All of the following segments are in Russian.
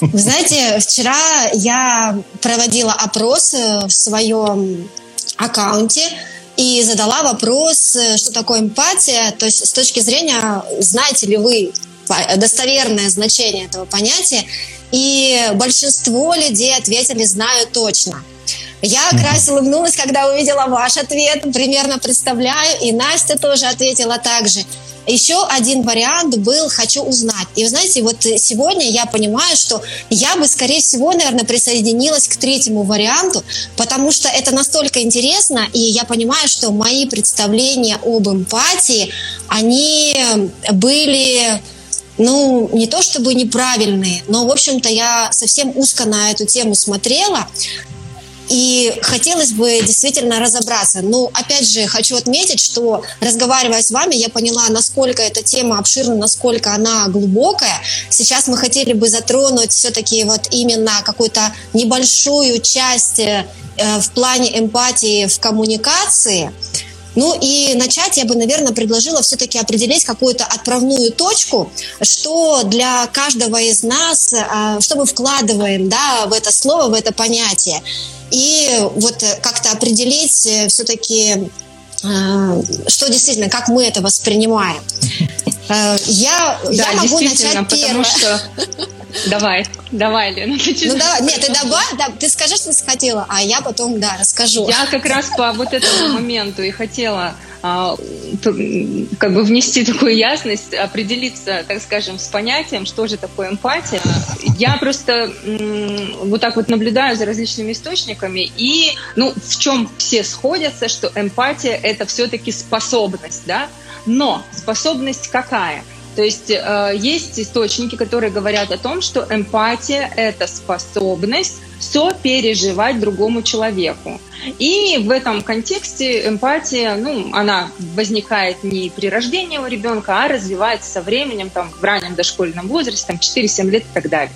Вы знаете, вчера я проводила опрос э, в своем аккаунте и задала вопрос, э, что такое эмпатия, то есть с точки зрения, знаете ли вы достоверное значение этого понятия, и большинство людей ответили «знаю точно». Я раз улыбнулась, когда увидела ваш ответ, примерно представляю, и Настя тоже ответила так же. Еще один вариант был «хочу узнать». И вы знаете, вот сегодня я понимаю, что я бы, скорее всего, наверное, присоединилась к третьему варианту, потому что это настолько интересно, и я понимаю, что мои представления об эмпатии, они были ну, не то чтобы неправильные, но, в общем-то, я совсем узко на эту тему смотрела. И хотелось бы действительно разобраться. Но опять же хочу отметить, что разговаривая с вами, я поняла, насколько эта тема обширна, насколько она глубокая. Сейчас мы хотели бы затронуть все-таки вот именно какую-то небольшую часть э, в плане эмпатии в коммуникации. Ну и начать я бы, наверное, предложила все-таки определить какую-то отправную точку, что для каждого из нас, э, что мы вкладываем да, в это слово, в это понятие и вот как-то определить э, все-таки, э, что действительно, как мы это воспринимаем. Я, да, я могу начать первое. Что... Давай, давай, Лена, начинай. Ну давай, нет, ты давай, да, ты скажи, что ты хотела, а я потом, да, расскажу. Я как раз по вот этому моменту и хотела а, как бы внести такую ясность, определиться, так скажем, с понятием, что же такое эмпатия. Я просто вот так вот наблюдаю за различными источниками, и ну, в чем все сходятся, что эмпатия — это все-таки способность, да? Но способность какая? То есть э, есть источники, которые говорят о том, что эмпатия — это способность сопереживать другому человеку. И в этом контексте эмпатия, ну, она возникает не при рождении у ребенка, а развивается со временем, там, в раннем дошкольном возрасте, там, 4-7 лет и так далее.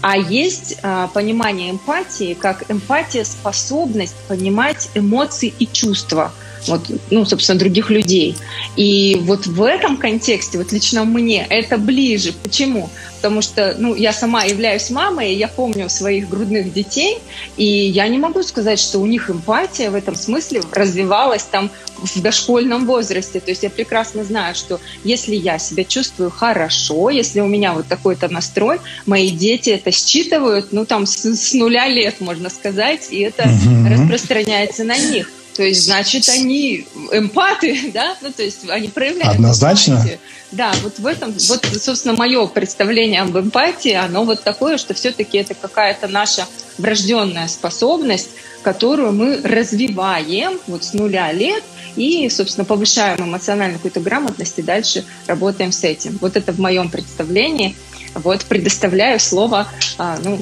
А есть э, понимание эмпатии как эмпатия, способность понимать эмоции и чувства – вот, ну, собственно, других людей. И вот в этом контексте, вот лично мне, это ближе. Почему? Потому что, ну, я сама являюсь мамой, и я помню своих грудных детей, и я не могу сказать, что у них эмпатия в этом смысле развивалась там в дошкольном возрасте. То есть я прекрасно знаю, что если я себя чувствую хорошо, если у меня вот такой-то настрой, мои дети это считывают, ну, там, с, с нуля лет, можно сказать, и это mm-hmm. распространяется на них. То есть, значит, они эмпаты, да, ну, то есть они проявляют Однозначно. Эмпатию. Да, вот в этом, вот, собственно, мое представление об эмпатии, оно вот такое, что все-таки это какая-то наша врожденная способность, которую мы развиваем вот с нуля лет и, собственно, повышаем эмоциональную какую-то грамотность и дальше работаем с этим. Вот это в моем представлении. Вот предоставляю слово, а, ну,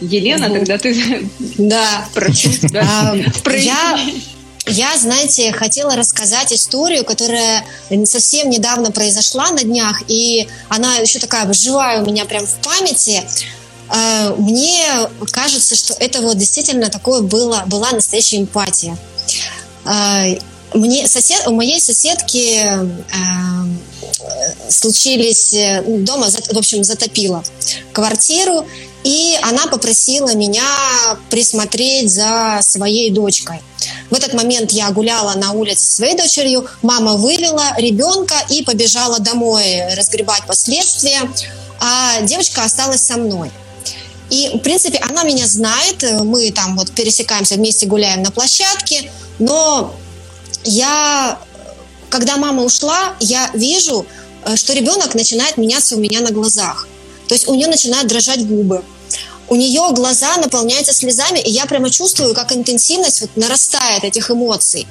Елена, угу. тогда ты да. прошу тебя. А, я я, знаете, хотела рассказать историю, которая совсем недавно произошла на днях, и она еще такая живая у меня прям в памяти. Э, мне кажется, что это вот действительно такое было, была настоящая эмпатия. Э, мне сосед, у моей соседки э, случились дома, в общем, затопило квартиру, и она попросила меня присмотреть за своей дочкой. В этот момент я гуляла на улице со своей дочерью, мама вывела ребенка и побежала домой разгребать последствия, а девочка осталась со мной. И, в принципе, она меня знает, мы там вот пересекаемся вместе, гуляем на площадке, но я, когда мама ушла, я вижу, э, что ребенок начинает меняться у меня на глазах. То есть у нее начинают дрожать губы. У нее глаза наполняются слезами, и я прямо чувствую, как интенсивность вот нарастает этих эмоций.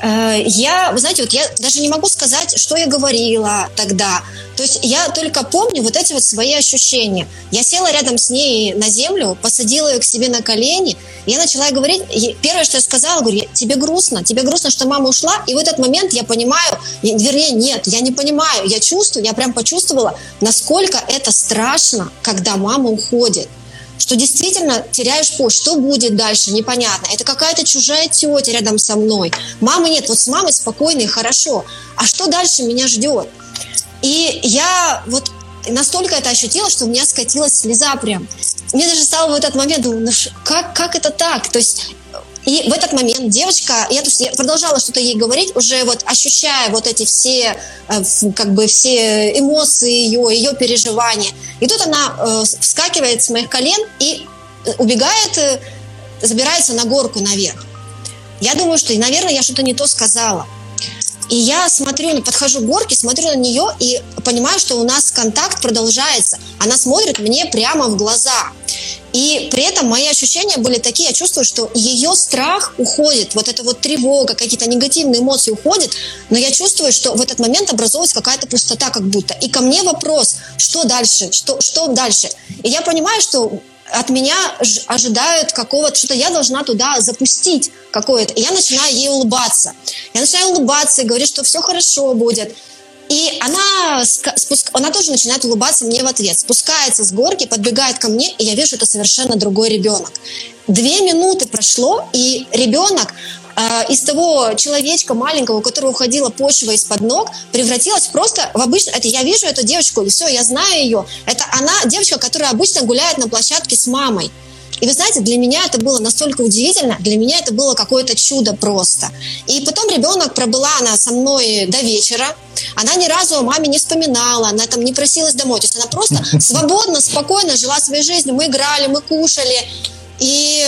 Э, я, вы знаете, вот я даже не могу сказать, что я говорила тогда. То есть я только помню вот эти вот свои ощущения. Я села рядом с ней на землю, посадила ее к себе на колени, я начала говорить. Первое, что я сказала, говорю, тебе грустно, тебе грустно, что мама ушла. И в этот момент я понимаю, вернее, нет, я не понимаю, я чувствую, я прям почувствовала, насколько это страшно, когда мама уходит что действительно теряешь пост. Что будет дальше, непонятно. Это какая-то чужая тетя рядом со мной. Мамы нет, вот с мамой спокойно и хорошо. А что дальше меня ждет? И я вот настолько это ощутила, что у меня скатилась слеза прям. Мне даже стало в этот момент, думаю, ну, как, как это так? То есть и в этот момент девочка, я, то есть, я продолжала что-то ей говорить, уже вот ощущая вот эти все, э, как бы все эмоции ее, ее переживания. И тут она э, вскакивает с моих колен и э, убегает, забирается на горку наверх. Я думаю, что, наверное, я что-то не то сказала. И я смотрю, подхожу к горке, смотрю на нее и понимаю, что у нас контакт продолжается. Она смотрит мне прямо в глаза. И при этом мои ощущения были такие, я чувствую, что ее страх уходит, вот эта вот тревога, какие-то негативные эмоции уходят, но я чувствую, что в этот момент образовалась какая-то пустота как будто. И ко мне вопрос, что дальше, что, что дальше? И я понимаю, что от меня ожидают какого-то, что-то я должна туда запустить какое-то. И я начинаю ей улыбаться. Я начинаю улыбаться и говорить, что все хорошо будет. И она, спуск... она тоже начинает улыбаться мне в ответ. Спускается с горки, подбегает ко мне, и я вижу, это совершенно другой ребенок. Две минуты прошло, и ребенок э, из того человечка маленького, у которого уходила почва из-под ног, превратилась просто в обычно... Это я вижу эту девочку, и все, я знаю ее. Это она, девочка, которая обычно гуляет на площадке с мамой. И вы знаете, для меня это было настолько удивительно, для меня это было какое-то чудо просто. И потом ребенок пробыла она со мной до вечера, она ни разу о маме не вспоминала, она там не просилась домой. То есть она просто свободно, спокойно жила своей жизнью. Мы играли, мы кушали. И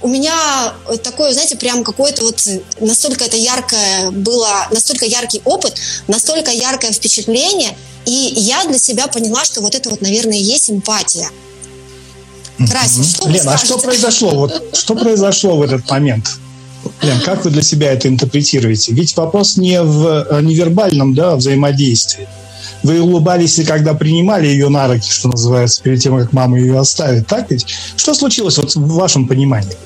у меня такой, знаете, прям какой-то вот настолько это яркое было, настолько яркий опыт, настолько яркое впечатление. И я для себя поняла, что вот это вот, наверное, и есть эмпатия. Что Лена, а что произошло? Вот, что произошло в этот момент? Лен, как вы для себя это интерпретируете? Ведь вопрос не в э, невербальном да, взаимодействии. Вы улыбались, и когда принимали ее на руки, что называется, перед тем, как мама ее оставит. Так ведь? Что случилось вот в вашем понимании?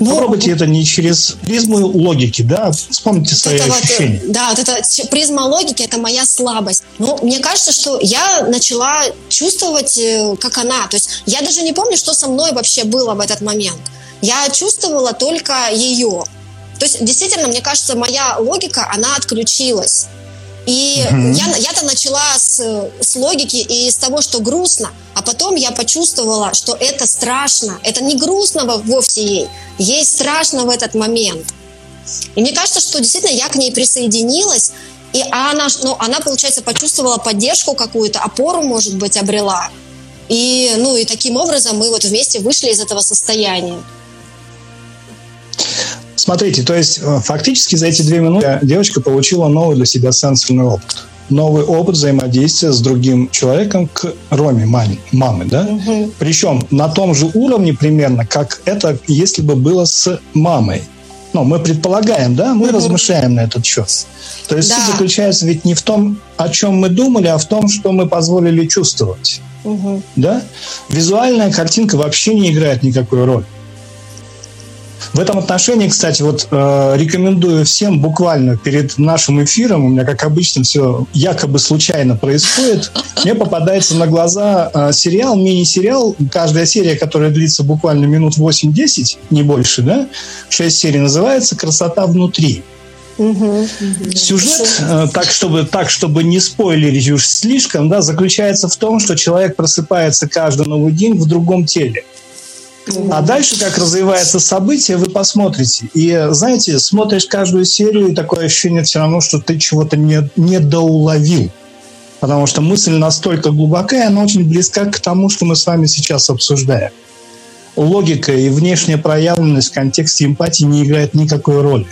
Ну, Попробуйте это не через призму логики, да, вспомните свои это ощущения. Вот, да, вот это призма логики – это моя слабость. Но мне кажется, что я начала чувствовать, э, как она. То есть я даже не помню, что со мной вообще было в этот момент. Я чувствовала только ее. То есть, действительно, мне кажется, моя логика, она отключилась. И угу. я, я-то начала с, с логики и с того, что грустно, а потом я почувствовала, что это страшно. Это не грустно вовсе ей, ей страшно в этот момент. И мне кажется, что действительно я к ней присоединилась, и она, ну, она, получается, почувствовала поддержку какую-то, опору, может быть, обрела. И, ну, и таким образом мы вот вместе вышли из этого состояния. Смотрите, то есть э, фактически за эти две минуты девочка получила новый для себя сенсорный опыт. Новый опыт взаимодействия с другим человеком к Роме, маме, мамы, да? Угу. Причем на том же уровне примерно, как это, если бы было с мамой. Ну, мы предполагаем, да, мы угу. размышляем на этот счет. То есть да. суть заключается ведь не в том, о чем мы думали, а в том, что мы позволили чувствовать. Угу. Да? Визуальная картинка вообще не играет никакой роли. В этом отношении, кстати, вот э, рекомендую всем буквально перед нашим эфиром, у меня, как обычно, все якобы случайно происходит, мне попадается на глаза э, сериал, мини-сериал, каждая серия, которая длится буквально минут 8-10, не больше, да, 6 серий называется «Красота внутри». Угу, Сюжет, э, так чтобы, так чтобы не спойлерить уж слишком, да, заключается в том, что человек просыпается каждый новый день в другом теле. А дальше, как развивается событие, вы посмотрите. И, знаете, смотришь каждую серию, и такое ощущение все равно, что ты чего-то не, доуловил. Потому что мысль настолько глубокая, она очень близка к тому, что мы с вами сейчас обсуждаем. Логика и внешняя проявленность в контексте эмпатии не играет никакой роли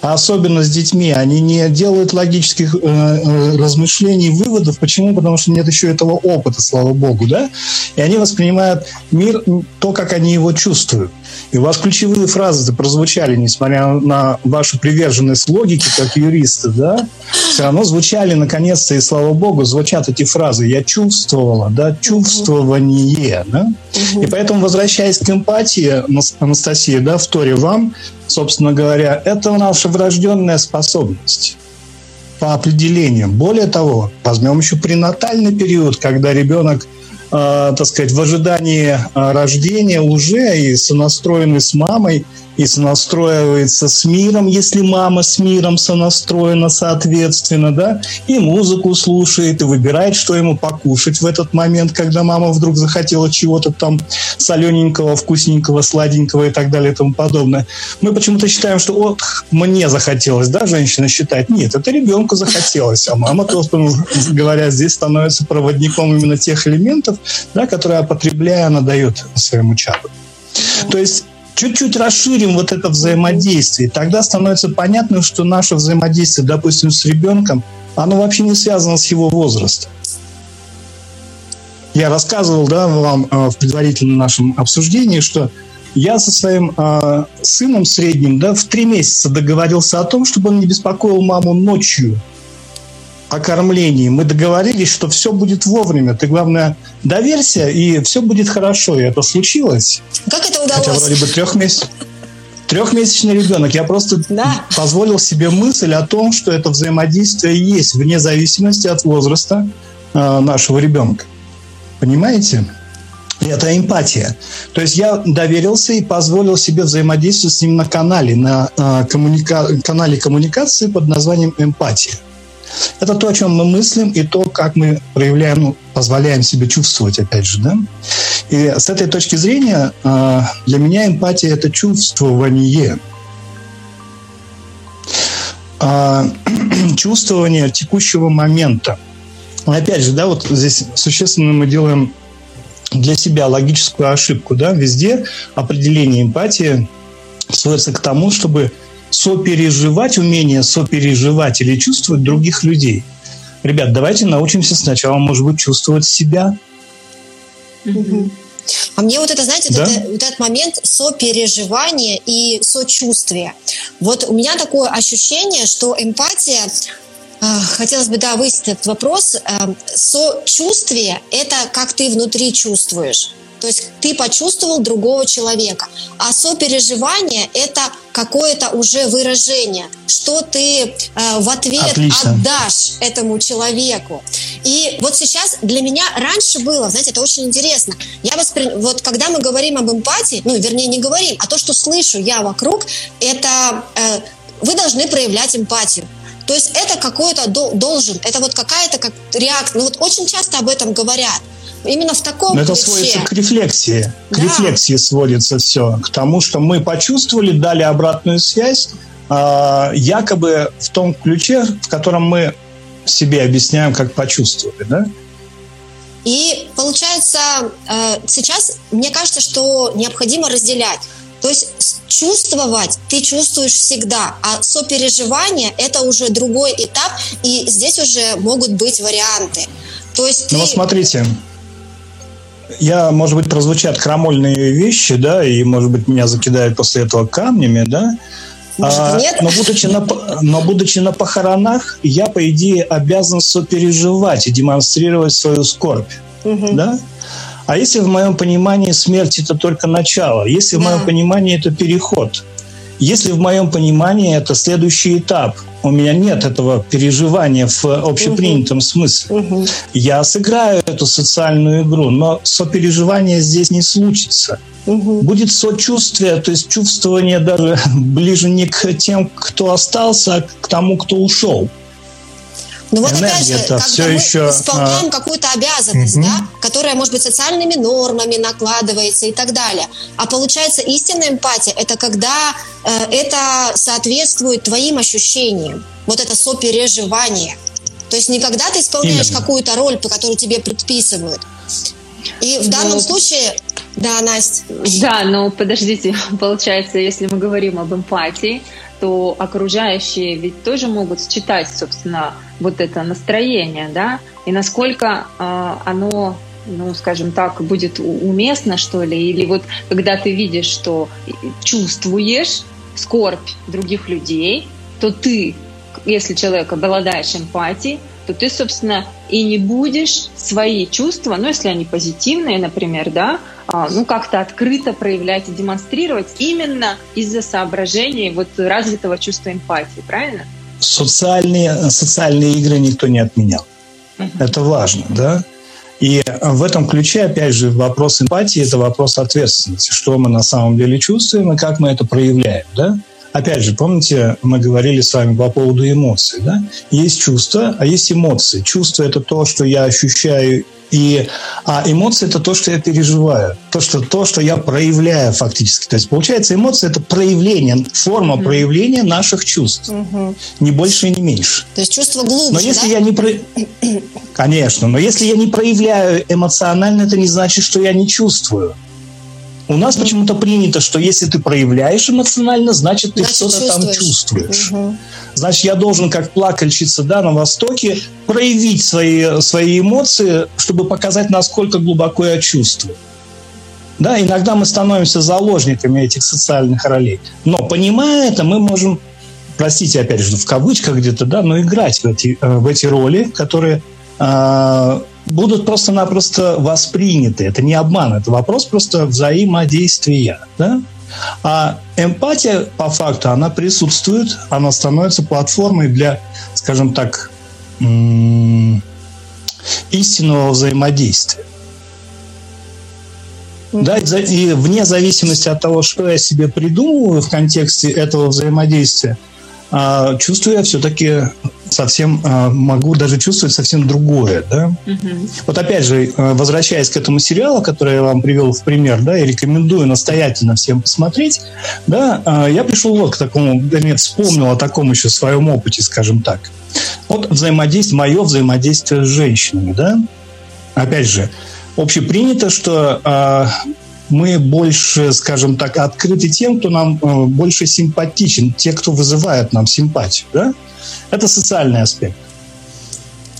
а особенно с детьми, они не делают логических э, э, размышлений, выводов. Почему? Потому что нет еще этого опыта, слава богу, да? И они воспринимают мир то, как они его чувствуют. И у вас ключевые фразы прозвучали, несмотря на вашу приверженность логике, как юриста, да? Все равно звучали, наконец-то, и слава богу, звучат эти фразы. Я чувствовала, да, чувствование, да? И поэтому, возвращаясь к эмпатии, Анастасия, да, в Торе вам, собственно говоря, это наша врожденная способность по определению. Более того, возьмем еще пренатальный период, когда ребенок э, так сказать, в ожидании э, рождения уже и сонастроены с мамой, и сонастроивается с миром, если мама с миром сонастроена, соответственно, да, и музыку слушает, и выбирает, что ему покушать в этот момент, когда мама вдруг захотела чего-то там солененького, вкусненького, сладенького и так далее и тому подобное. Мы почему-то считаем, что вот мне захотелось, да, женщина считает. Нет, это ребенку захотелось, а мама, просто, говоря, здесь становится проводником именно тех элементов, да, которые, потребляя, она дает своему чаду. То есть чуть-чуть расширим вот это взаимодействие, тогда становится понятным, что наше взаимодействие, допустим, с ребенком, оно вообще не связано с его возрастом. Я рассказывал да, вам э, в предварительном нашем обсуждении, что я со своим э, сыном средним да, в три месяца договорился о том, чтобы он не беспокоил маму ночью о кормлении. Мы договорились, что все будет вовремя. Ты, главное, доверься, и все будет хорошо. И это случилось. Как это удалось? Хотя вроде бы трех месяцев. Трехмесячный ребенок. Я просто да. позволил себе мысль о том, что это взаимодействие есть вне зависимости от возраста э, нашего ребенка. Понимаете? Это эмпатия. То есть я доверился и позволил себе взаимодействовать с ним на канале, на э, коммуника... канале коммуникации под названием эмпатия. Это то, о чем мы мыслим, и то, как мы проявляем, ну, позволяем себе чувствовать, опять же, да. И с этой точки зрения э, для меня эмпатия – это чувствование. А, чувствование текущего момента. Опять же, да, вот здесь существенно мы делаем для себя логическую ошибку, да, везде определение эмпатии сводится к тому, чтобы сопереживать, умение сопереживать или чувствовать других людей. Ребят, давайте научимся сначала, может быть, чувствовать себя. А мне вот это, знаете, да? вот, вот этот момент сопереживания и сочувствия. Вот у меня такое ощущение, что эмпатия а, Хотелось бы, да, выяснить этот вопрос. Эм, сочувствие – это как ты внутри чувствуешь. То есть ты почувствовал другого человека. А сопереживание – это какое-то уже выражение, что ты э, в ответ Отлично. отдашь этому человеку. И вот сейчас для меня раньше было, знаете, это очень интересно. Я воспри... Вот когда мы говорим об эмпатии, ну, вернее, не говорим, а то, что слышу я вокруг, это э, вы должны проявлять эмпатию. То есть это какой-то должен, это вот какая-то как реакция. Ну вот очень часто об этом говорят. Именно в таком Но это сводится к рефлексии. К да. рефлексии сводится все. К тому, что мы почувствовали, дали обратную связь, э, якобы в том ключе, в котором мы себе объясняем, как почувствовали, да? И получается, э, сейчас мне кажется, что необходимо разделять. То есть чувствовать ты чувствуешь всегда, а сопереживание – это уже другой этап, и здесь уже могут быть варианты. То есть ну, ты... вот смотрите, я, может быть, прозвучат крамольные вещи, да, и, может быть, меня закидают после этого камнями, да, а, но, будучи на, но будучи на похоронах, я, по идее, обязан сопереживать и демонстрировать свою скорбь. Угу. Да? А если в моем понимании смерть это только начало, если да. в моем понимании это переход, если в моем понимании это следующий этап, у меня нет этого переживания в общепринятом угу. смысле. Угу. Я сыграю эту социальную игру, но сопереживание здесь не случится. Угу. Будет сочувствие, то есть чувствование даже ближе не к тем, кто остался, а к тому, кто ушел. Ну вот опять же, когда все мы еще, исполняем а... какую-то обязанность, угу. да, которая, может быть, социальными нормами накладывается и так далее. А получается, истинная эмпатия – это когда э, это соответствует твоим ощущениям. Вот это сопереживание. То есть не когда ты исполняешь какую-то роль, по которой тебе предписывают. И в данном ну, случае да, Настя. Да, но подождите, получается, если мы говорим об эмпатии, то окружающие ведь тоже могут считать, собственно, вот это настроение, да, и насколько э, оно, ну, скажем так, будет уместно, что ли, или вот когда ты видишь, что чувствуешь скорбь других людей, то ты, если человек обладаешь эмпатией, то ты, собственно, и не будешь свои чувства, ну, если они позитивные, например, да, а, ну, как-то открыто проявлять и демонстрировать именно из-за соображений вот развитого чувства эмпатии, правильно? Социальные, социальные игры никто не отменял. Uh-huh. Это важно, да? И в этом ключе, опять же, вопрос эмпатии – это вопрос ответственности. Что мы на самом деле чувствуем и как мы это проявляем. Да? Опять же, помните, мы говорили с вами по поводу эмоций. Да? Есть чувства, а есть эмоции. Чувство – это то, что я ощущаю и, а эмоции это то, что я переживаю, то что, то, что я проявляю фактически. То есть, получается, эмоции это проявление, форма mm проявления наших чувств. mm Не больше и не меньше. То есть чувство глубже, Но если да? я не про... Конечно, но если я не проявляю эмоционально, это не значит, что я не чувствую. У нас почему-то принято, что если ты проявляешь эмоционально, значит ты что-то там чувствуешь. mm Значит, я должен, как плакальщица да, на Востоке, проявить свои, свои эмоции, чтобы показать, насколько глубоко я чувствую. Да, иногда мы становимся заложниками этих социальных ролей. Но понимая это, мы можем, простите, опять же, в кавычках где-то, да, но играть в эти, э, в эти роли, которые э, будут просто-напросто восприняты. Это не обман, это вопрос просто взаимодействия. Да? А эмпатия, по факту, она присутствует, она становится платформой для, скажем так, истинного взаимодействия. Да, и вне зависимости от того, что я себе придумываю в контексте этого взаимодействия, а, чувствую я все-таки совсем, а, могу даже чувствовать совсем другое, да. Угу. Вот опять же, э, возвращаясь к этому сериалу, который я вам привел в пример, да, и рекомендую настоятельно всем посмотреть, да, а, я пришел вот к такому, вернее, вспомнил о таком еще своем опыте, скажем так. Вот взаимодействие, мое взаимодействие с женщинами, да. Опять же, общепринято, что мы больше, скажем так, открыты тем, кто нам э, больше симпатичен, те, кто вызывает нам симпатию. Да? Это социальный аспект.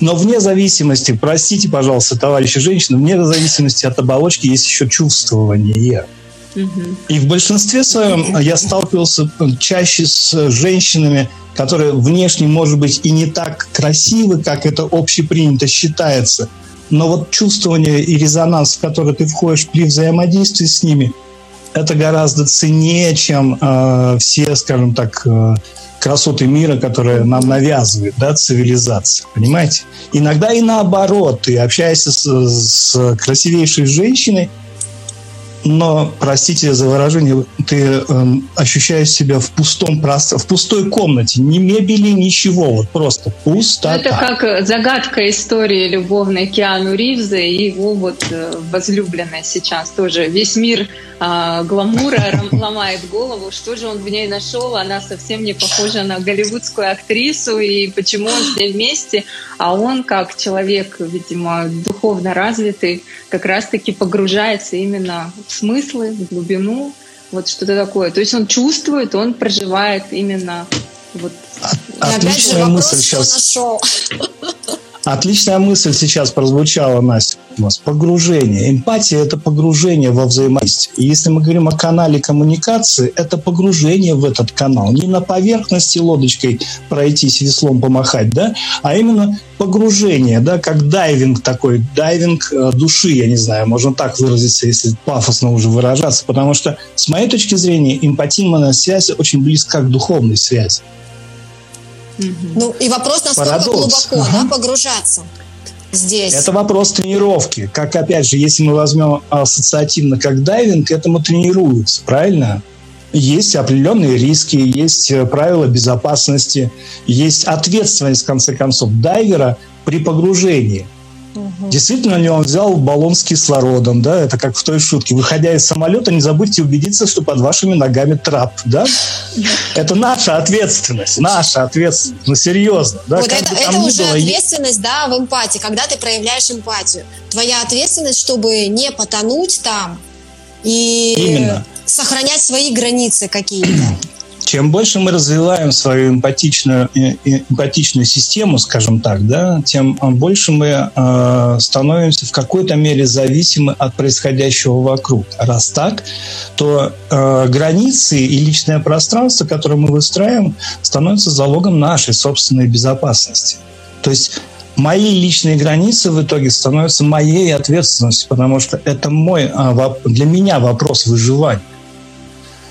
Но вне зависимости, простите, пожалуйста, товарищи женщины, вне зависимости от оболочки есть еще чувствование. И в большинстве своем я сталкивался чаще с женщинами, которые внешне, может быть, и не так красивы, как это общепринято считается – но вот чувствование и резонанс, в который ты входишь при взаимодействии с ними, это гораздо ценнее, чем э, все, скажем так, э, красоты мира, которые нам навязывает да, цивилизация. Понимаете? Иногда и наоборот. Ты общаешься с, с красивейшей женщиной, но, простите за выражение, ты э, ощущаешь себя в пустом пространстве, в пустой комнате, ни мебели, ничего, вот просто пустота. Это как загадка истории любовной Киану Ривза и его вот э, возлюбленная сейчас тоже. Весь мир э, гламура ломает голову, что же он в ней нашел, она совсем не похожа на голливудскую актрису, и почему он с ней вместе, а он, как человек, видимо, духовно развитый, как раз-таки погружается именно смыслы, в глубину, вот что-то такое. То есть он чувствует, он проживает именно вот. Отличная мысль сейчас. Нашел. Отличная мысль сейчас прозвучала, Настя. У нас погружение. Эмпатия – это погружение во взаимодействие. И если мы говорим о канале коммуникации, это погружение в этот канал. Не на поверхности лодочкой пройтись, веслом помахать, да, а именно погружение, да, как дайвинг такой, дайвинг э, души, я не знаю, можно так выразиться, если пафосно уже выражаться, потому что, с моей точки зрения, эмпатийная связь очень близка к духовной связи. Ну и вопрос, насколько Парадокс. глубоко ага. да, погружаться здесь. Это вопрос тренировки. Как, опять же, если мы возьмем ассоциативно как дайвинг, этому тренируются, правильно? Есть определенные риски, есть э, правила безопасности, есть ответственность, в конце концов, дайвера при погружении – Угу. Действительно ли он взял баллон с кислородом, да, это как в той шутке. Выходя из самолета, не забудьте убедиться, что под вашими ногами трап, да. Это наша ответственность, наша ответственность, ну серьезно. Да, вот это, это уже было, ответственность, да, в эмпатии, когда ты проявляешь эмпатию. Твоя ответственность, чтобы не потонуть там и Именно. сохранять свои границы какие-то. чем больше мы развиваем свою эмпатичную, эмпатичную систему, скажем так, да, тем больше мы э, становимся в какой-то мере зависимы от происходящего вокруг. Раз так, то э, границы и личное пространство, которое мы выстраиваем, становятся залогом нашей собственной безопасности. То есть мои личные границы в итоге становятся моей ответственностью, потому что это мой, а, для меня вопрос выживания.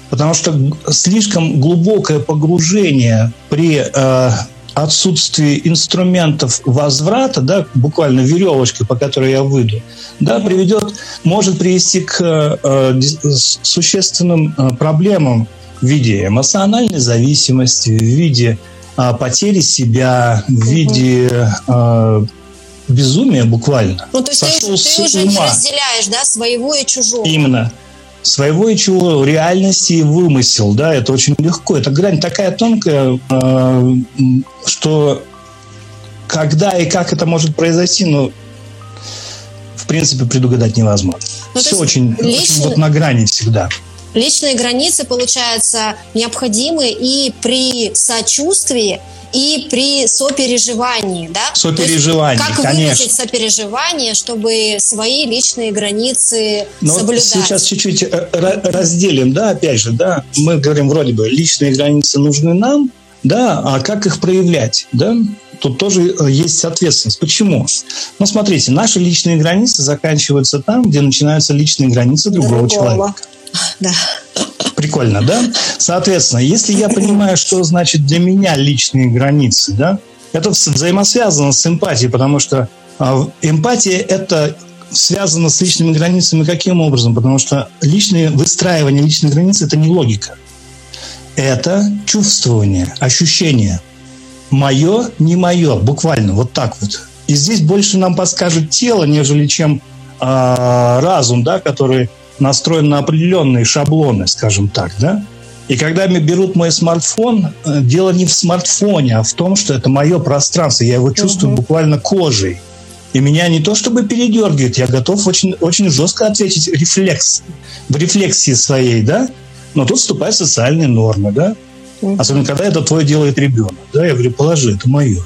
Потому что слишком глубокое погружение при э, отсутствие инструментов возврата, да, буквально веревочка, по которой я выйду, да, приведет, может привести к э, существенным э, проблемам в виде эмоциональной зависимости, в виде э, потери себя, в виде э, безумия буквально. Ну, то есть ты, ты уже ума. не разделяешь, да, своего и чужого. Именно своего и чего, реальности и вымысел, да, это очень легко. Это грань такая тонкая, э, что когда и как это может произойти, ну, в принципе, предугадать невозможно. Ну, Все очень, лично... очень вот на грани всегда. Личные границы, получается, необходимы и при сочувствии, и при сопереживании, да? Сопереживании, Как конечно. выразить сопереживание, чтобы свои личные границы Но соблюдать? Сейчас чуть-чуть э, разделим, да, опять же, да, мы говорим вроде бы, личные границы нужны нам, да, а как их проявлять, да? Тут тоже э, есть ответственность. Почему? Ну, смотрите, наши личные границы заканчиваются там, где начинаются личные границы другого, другого. человека. Да. Прикольно, да? Соответственно, если я понимаю, что значит для меня личные границы, да, это взаимосвязано с эмпатией, потому что а, эмпатия – это связано с личными границами каким образом? Потому что личные, выстраивание личных границ – это не логика. Это чувствование, ощущение. Мое, не мое, буквально, вот так вот. И здесь больше нам подскажет тело, нежели чем э, разум, да, который настроен на определенные шаблоны, скажем так, да? И когда мне берут мой смартфон, э, дело не в смартфоне, а в том, что это мое пространство. Я его чувствую угу. буквально кожей. И меня не то чтобы передергивает, я готов очень, очень жестко ответить рефлекс, в рефлексии своей, да? Но тут вступают социальные нормы, да? Особенно, когда это твое делает ребенок. Да, я говорю, положи, это мое.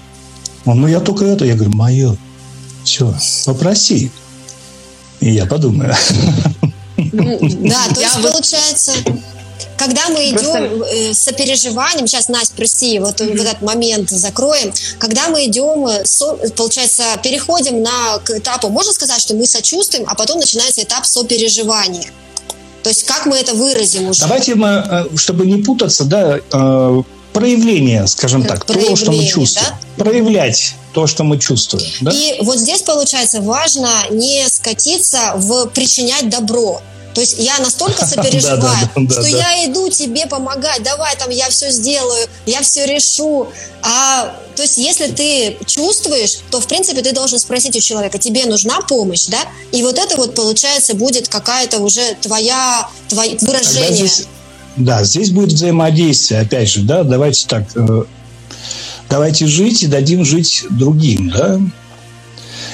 Он, ну я только это. Я говорю, мое. Все, попроси. И я подумаю. Ну, да, то есть получается, когда мы идем э, с сопереживанием, сейчас, Настя, прости, вот, mm-hmm. вот этот момент закроем, когда мы идем, э, получается, переходим на, к этапу, можно сказать, что мы сочувствуем, а потом начинается этап сопереживания. То есть как мы это выразим уже? Давайте мы, э, чтобы не путаться, да, проявление, скажем так, то, что мы чувствуем. Да? Проявлять то, что мы чувствуем. Да? И вот здесь, получается, важно не скатиться в причинять добро. То есть я настолько сопереживаю, что я иду тебе помогать, давай там я все сделаю, я все решу. А то есть если ты чувствуешь, то в принципе ты должен спросить у человека, тебе нужна помощь, да? И вот это вот получается будет какая-то уже твоя, твое выражение. Здесь, да, здесь будет взаимодействие, опять же, да, давайте так, э, давайте жить и дадим жить другим, да?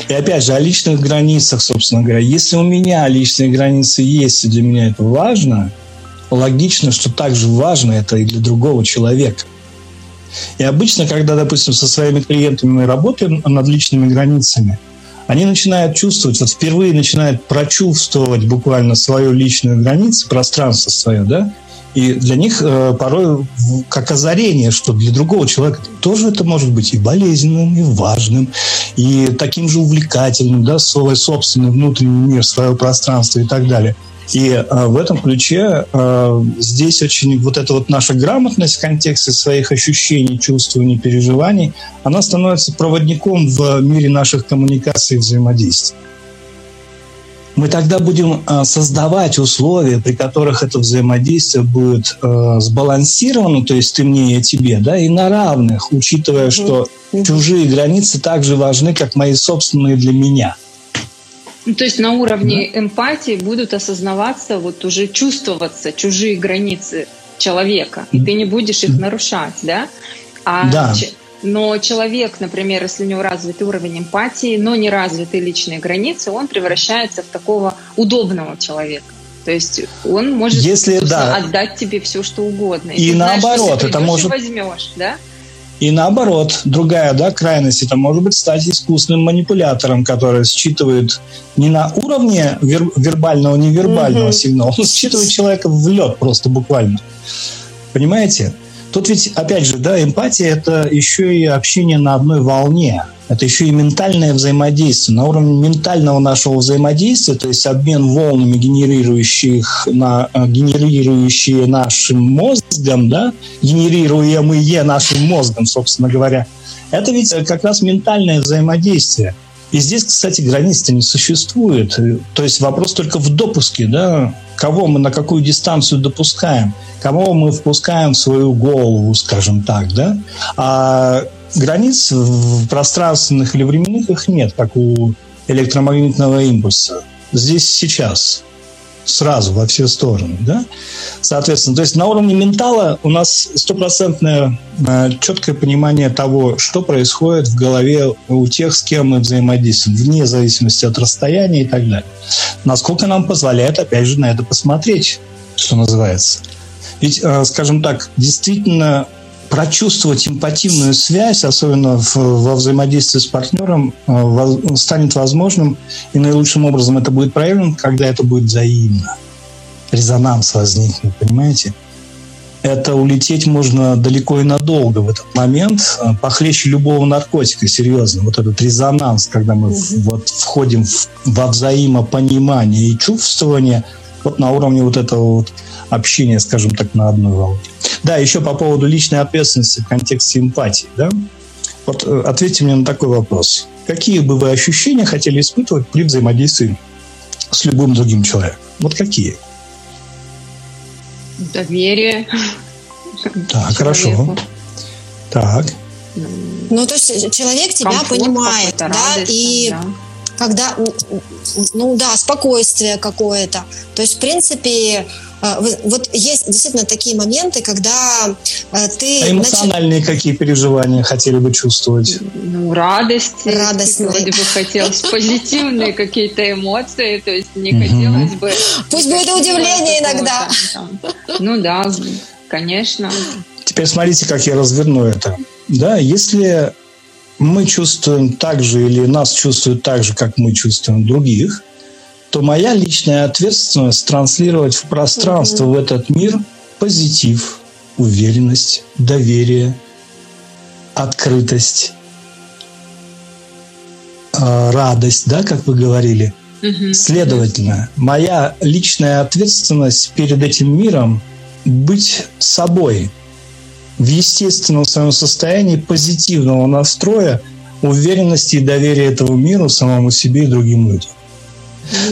И опять же, о личных границах, собственно говоря. Если у меня личные границы есть, и для меня это важно, логично, что также важно это и для другого человека. И обычно, когда, допустим, со своими клиентами мы работаем над личными границами, они начинают чувствовать, вот впервые начинают прочувствовать буквально свою личную границу, пространство свое, да, и для них э, порой как озарение, что для другого человека тоже это может быть и болезненным, и важным, и таким же увлекательным, да, свой собственный внутренний мир, свое пространство и так далее. И э, в этом ключе э, здесь очень вот эта вот наша грамотность в контексте своих ощущений, чувствований, переживаний, она становится проводником в мире наших коммуникаций и взаимодействий мы тогда будем э, создавать условия, при которых это взаимодействие будет э, сбалансировано, то есть ты мне, я тебе, да, и на равных, учитывая, что чужие границы также важны, как мои собственные для меня. Ну, то есть на уровне да. эмпатии будут осознаваться, вот уже чувствоваться чужие границы человека, и ты не будешь их нарушать, да? А да. Но человек, например, если у него развитый уровень эмпатии, но не развитые личные границы, он превращается в такого удобного человека. То есть он может если, да. отдать тебе все, что угодно. И, и наоборот, это может... возьмешь, да? И наоборот, другая да, крайность, это может быть стать искусственным манипулятором, который считывает не на уровне вер- вербального, невербального mm-hmm. сигнала, он считывает человека в лед просто буквально. Понимаете? Тут ведь, опять же, да, эмпатия – это еще и общение на одной волне. Это еще и ментальное взаимодействие. На уровне ментального нашего взаимодействия, то есть обмен волнами, генерирующих на, э, генерирующие нашим мозгом, да, генерируемые нашим мозгом, собственно говоря, это ведь как раз ментальное взаимодействие. И здесь, кстати, границ не существует. То есть вопрос только в допуске, да, кого мы на какую дистанцию допускаем, кого мы впускаем в свою голову, скажем так, да. А границ в пространственных или временных их нет, как у электромагнитного импульса. Здесь сейчас сразу во все стороны, да? Соответственно, то есть на уровне ментала у нас стопроцентное э, четкое понимание того, что происходит в голове у тех, с кем мы взаимодействуем, вне зависимости от расстояния и так далее. Насколько нам позволяет, опять же, на это посмотреть, что называется. Ведь, э, скажем так, действительно прочувствовать эмпативную связь, особенно в, во взаимодействии с партнером, э, станет возможным, и наилучшим образом это будет проявлено, когда это будет взаимно. Резонанс возникнет, понимаете? Это улететь можно далеко и надолго в этот момент, э, похлеще любого наркотика, серьезно. Вот этот резонанс, когда мы угу. вот входим в, во взаимопонимание и чувствование вот на уровне вот этого вот общения, скажем так, на одной волне. Да, еще по поводу личной ответственности в контексте эмпатии. Да? Вот э, ответьте мне на такой вопрос. Какие бы вы ощущения хотели испытывать при взаимодействии с любым другим человеком? Вот какие? Доверие. Так, хорошо. Так. Ну, то есть человек тебя Комфорт, понимает, да, радость, и да. Когда, ну да, спокойствие какое-то. То есть, в принципе, а, вот есть действительно такие моменты, когда а, ты... А эмоциональные нач... какие переживания хотели бы чувствовать? Ну, радость. Радость. Вроде бы хотелось позитивные какие-то эмоции, то есть не хотелось бы... Пусть будет удивление иногда. Ну да, конечно. Теперь смотрите, как я разверну это. Да, если мы чувствуем так же или нас чувствуют так же, как мы чувствуем других, то моя личная ответственность транслировать в пространство, mm-hmm. в этот мир позитив, уверенность, доверие, открытость, а, радость, да, как вы говорили. Mm-hmm. Следовательно, моя личная ответственность перед этим миром быть собой в естественном своем состоянии позитивного настроя, уверенности и доверия этому миру, самому себе и другим людям.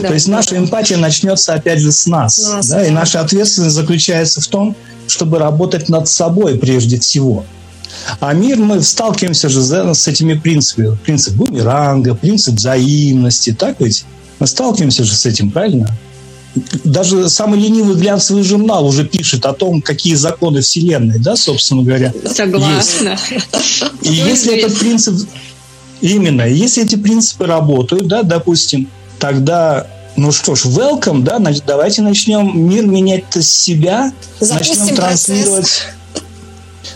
Да, То есть да. наша эмпатия начнется опять же с нас. нас да, да. И наша ответственность заключается в том, чтобы работать над собой прежде всего. А мир мы сталкиваемся же с этими принципами. Принцип бумеранга, принцип взаимности. Так ведь? Мы сталкиваемся же с этим, правильно? Даже самый ленивый глянцевый журнал уже пишет о том, какие законы Вселенной, да, собственно говоря. Согласна. Есть. И если этот принцип... Именно. Если эти принципы работают, да, допустим, тогда ну что ж, welcome, да, значит, давайте начнем мир менять-то с себя, Запустим начнем транслировать. Процесс.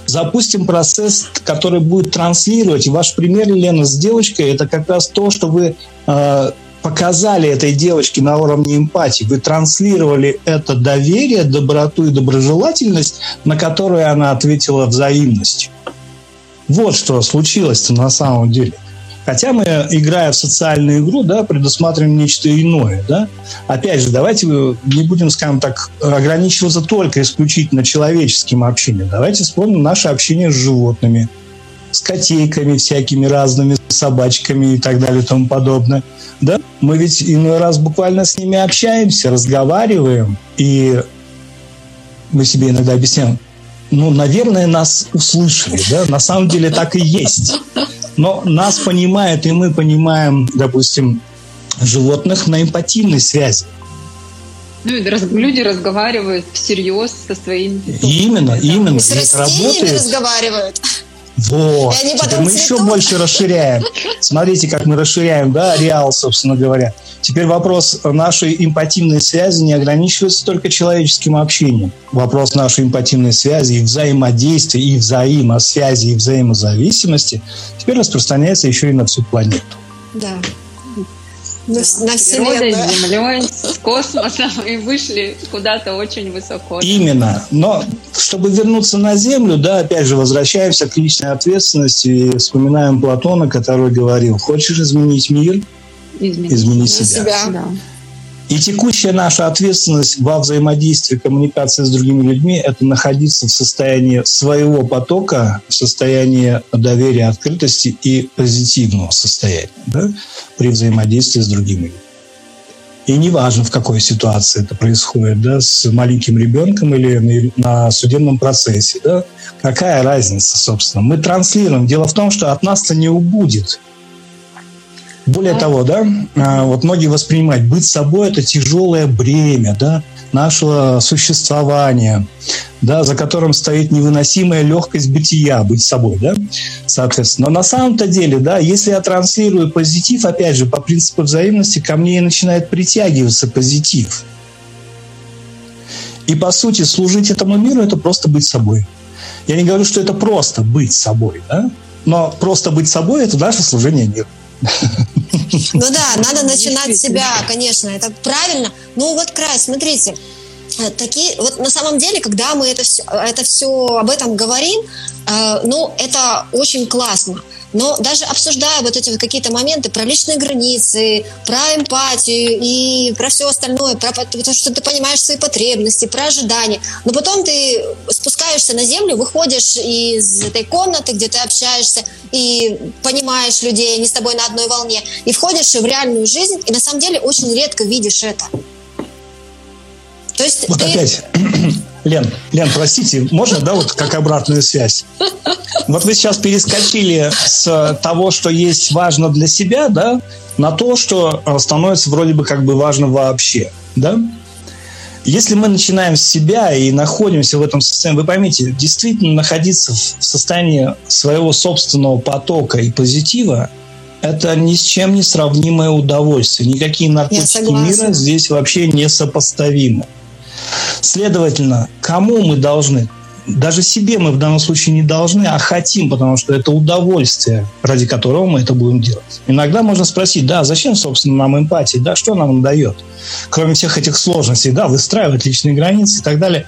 Запустим процесс, который будет транслировать. И ваш пример, Елена, с девочкой, это как раз то, что вы э, показали этой девочке на уровне эмпатии. Вы транслировали это доверие, доброту и доброжелательность, на которую она ответила взаимностью. Вот что случилось-то на самом деле. Хотя мы, играя в социальную игру, да, предусматриваем нечто иное. Да? Опять же, давайте не будем, скажем так, ограничиваться только исключительно человеческим общением. Давайте вспомним наше общение с животными, с котейками всякими разными, собачками и так далее и тому подобное. Да? Мы ведь иной раз буквально с ними общаемся, разговариваем, и мы себе иногда объясняем, ну, наверное, нас услышали, да, на самом деле так и есть. Но нас понимают, и мы понимаем, допустим, животных на эмпативной связи. Ну, люди разговаривают всерьез со своими. Именно, именно. С растениями работает. разговаривают. Вот. Теперь мы еще больше расширяем. Смотрите, как мы расширяем, да, реал, собственно говоря. Теперь вопрос нашей эмпативной связи не ограничивается только человеческим общением. Вопрос нашей эмпативной связи и взаимодействия, и взаимосвязи, и взаимозависимости теперь распространяется еще и на всю планету. Да. На, да, на природой, с Землей, с космосом и вышли куда-то очень высоко. Именно. Но чтобы вернуться на Землю, да, опять же, возвращаемся к личной ответственности и вспоминаем Платона, который говорил, хочешь изменить мир, измени, измени себя. себя. Да. И текущая наша ответственность во взаимодействии, коммуникации с другими людьми – это находиться в состоянии своего потока, в состоянии доверия, открытости и позитивного состояния да, при взаимодействии с другими людьми. И неважно, в какой ситуации это происходит, да, с маленьким ребенком или на судебном процессе, да, какая разница, собственно. Мы транслируем. Дело в том, что от нас-то не убудет – более того, да, а, вот многие воспринимают быть собой это тяжелое бремя, да, нашего существования, да, за которым стоит невыносимая легкость бытия, быть собой, да, соответственно. Но на самом-то деле, да, если я транслирую позитив, опять же, по принципу взаимности, ко мне и начинает притягиваться позитив. И, по сути, служить этому миру – это просто быть собой. Я не говорю, что это просто быть собой, да, но просто быть собой – это наше служение миру. Ну да, надо начинать с себя, конечно, это правильно. Ну вот край, смотрите, э, такие вот на самом деле, когда мы это все, это все об этом говорим, э, ну это очень классно. Но даже обсуждая вот эти вот какие-то моменты про личные границы, про эмпатию и про все остальное, про то, что ты понимаешь свои потребности, про ожидания, но потом ты спускаешься на землю, выходишь из этой комнаты, где ты общаешься, и понимаешь людей, они с тобой на одной волне, и входишь в реальную жизнь, и на самом деле очень редко видишь это. То есть вот ты... опять Лен, Лен, простите, можно, да, вот как обратную связь? Вот вы сейчас перескочили с того, что есть важно для себя, да, на то, что становится вроде бы как бы важно вообще, да? Если мы начинаем с себя и находимся в этом состоянии, вы поймите, действительно находиться в состоянии своего собственного потока и позитива это ни с чем не сравнимое удовольствие. Никакие наркотики мира здесь вообще не сопоставимы. Следовательно, кому мы должны? Даже себе мы в данном случае не должны, а хотим, потому что это удовольствие, ради которого мы это будем делать. Иногда можно спросить, да, зачем, собственно, нам эмпатия, да, что нам дает? Кроме всех этих сложностей, да, выстраивать личные границы и так далее.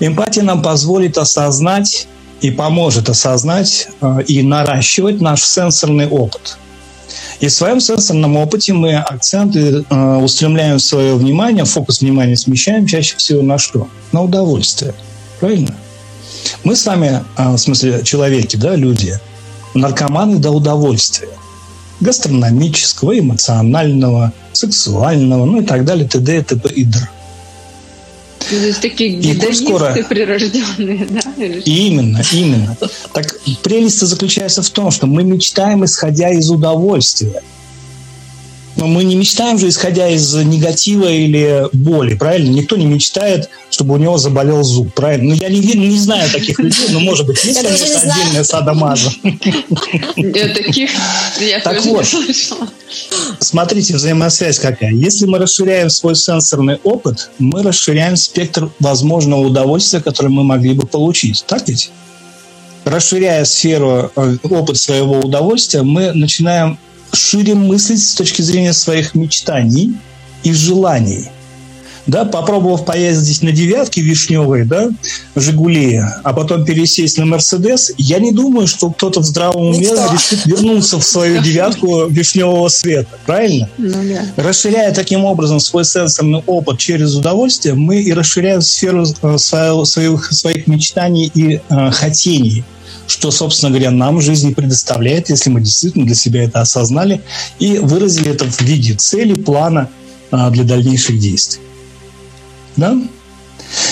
Эмпатия нам позволит осознать и поможет осознать э, и наращивать наш сенсорный опыт – и в своем сенсорном опыте мы акценты э, устремляем свое внимание, фокус внимания смещаем чаще всего на что? На удовольствие. Правильно? Мы с вами, э, в смысле человеки, да, люди, наркоманы до удовольствия. Гастрономического, эмоционального, сексуального, ну и так далее, т.д. и т.п. и др. То есть такие и скоро... прирожденные, да? Именно, именно. Так прелесть заключается в том, что мы мечтаем, исходя из удовольствия. Но мы не мечтаем же, исходя из негатива или боли, правильно? Никто не мечтает, чтобы у него заболел зуб, правильно? Ну, я не, не знаю таких людей, но, может быть, есть, конечно, отдельная садомаза. Таких я тоже не слышала. Смотрите, взаимосвязь какая. Если мы расширяем свой сенсорный опыт, мы расширяем спектр возможного удовольствия, которое мы могли бы получить. Так ведь? Расширяя сферу, э, опыт своего удовольствия, мы начинаем шире мыслить с точки зрения своих мечтаний и желаний. Да, попробовав поездить на девятке вишневой, да, Жигули, а потом пересесть на Мерседес, я не думаю, что кто-то в здравом уме решит вернуться в свою девятку вишневого света, правильно? Ну, да. Расширяя таким образом свой сенсорный опыт через удовольствие, мы и расширяем сферу э, своих, своих мечтаний и э, хотений что, собственно говоря, нам жизнь предоставляет, если мы действительно для себя это осознали и выразили это в виде цели, плана а, для дальнейших действий. Да?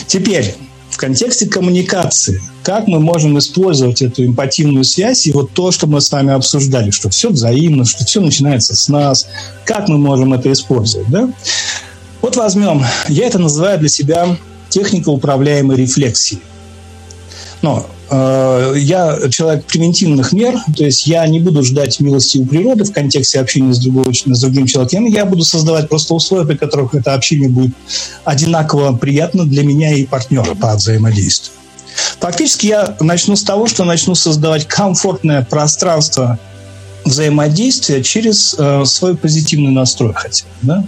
Теперь, в контексте коммуникации, как мы можем использовать эту эмпативную связь и вот то, что мы с вами обсуждали, что все взаимно, что все начинается с нас, как мы можем это использовать, да? Вот возьмем, я это называю для себя техника управляемой рефлексии. Но я человек превентивных мер, то есть я не буду ждать милости у природы в контексте общения с, другой, с другим человеком, я буду создавать просто условия, при которых это общение будет одинаково приятно для меня и партнера по взаимодействию. Фактически я начну с того, что начну создавать комфортное пространство взаимодействие через э, свой позитивный настрой хотя бы, да?